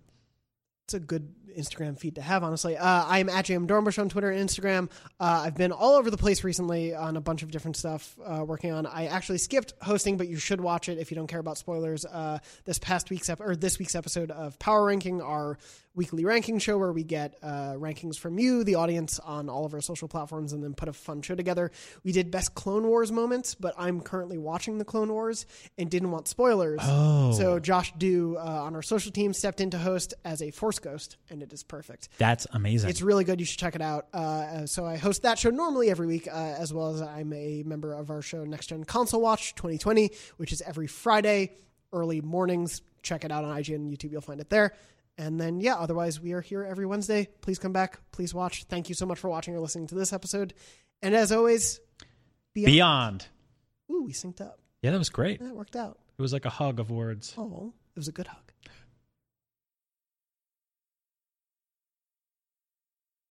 Speaker 1: It's a good Instagram feed to have, honestly. Uh, I'm at JM Dornbush on Twitter and Instagram. Uh, I've been all over the place recently on a bunch of different stuff uh, working on. I actually skipped hosting, but you should watch it if you don't care about spoilers. Uh, this past week's ep- or this week's episode of Power Ranking, our weekly ranking show where we get uh, rankings from you, the audience, on all of our social platforms, and then put a fun show together. We did best Clone Wars moments, but I'm currently watching the Clone Wars and didn't want spoilers.
Speaker 2: Oh.
Speaker 1: So Josh Dew uh, on our social team stepped in to host as a Force Ghost, and it is perfect.
Speaker 2: That's amazing.
Speaker 1: It's really good. You should check it out. Uh, so I host that show normally every week, uh, as well as I'm a member of our show Next Gen Console Watch 2020, which is every Friday, early mornings. Check it out on IGN and YouTube. You'll find it there. And then, yeah, otherwise, we are here every Wednesday. Please come back. Please watch. Thank you so much for watching or listening to this episode. And as always,
Speaker 2: beyond. beyond.
Speaker 1: Ooh, we synced up.
Speaker 2: Yeah, that was great.
Speaker 1: That worked out.
Speaker 2: It was like a hug of words.
Speaker 1: Oh, it was a good hug.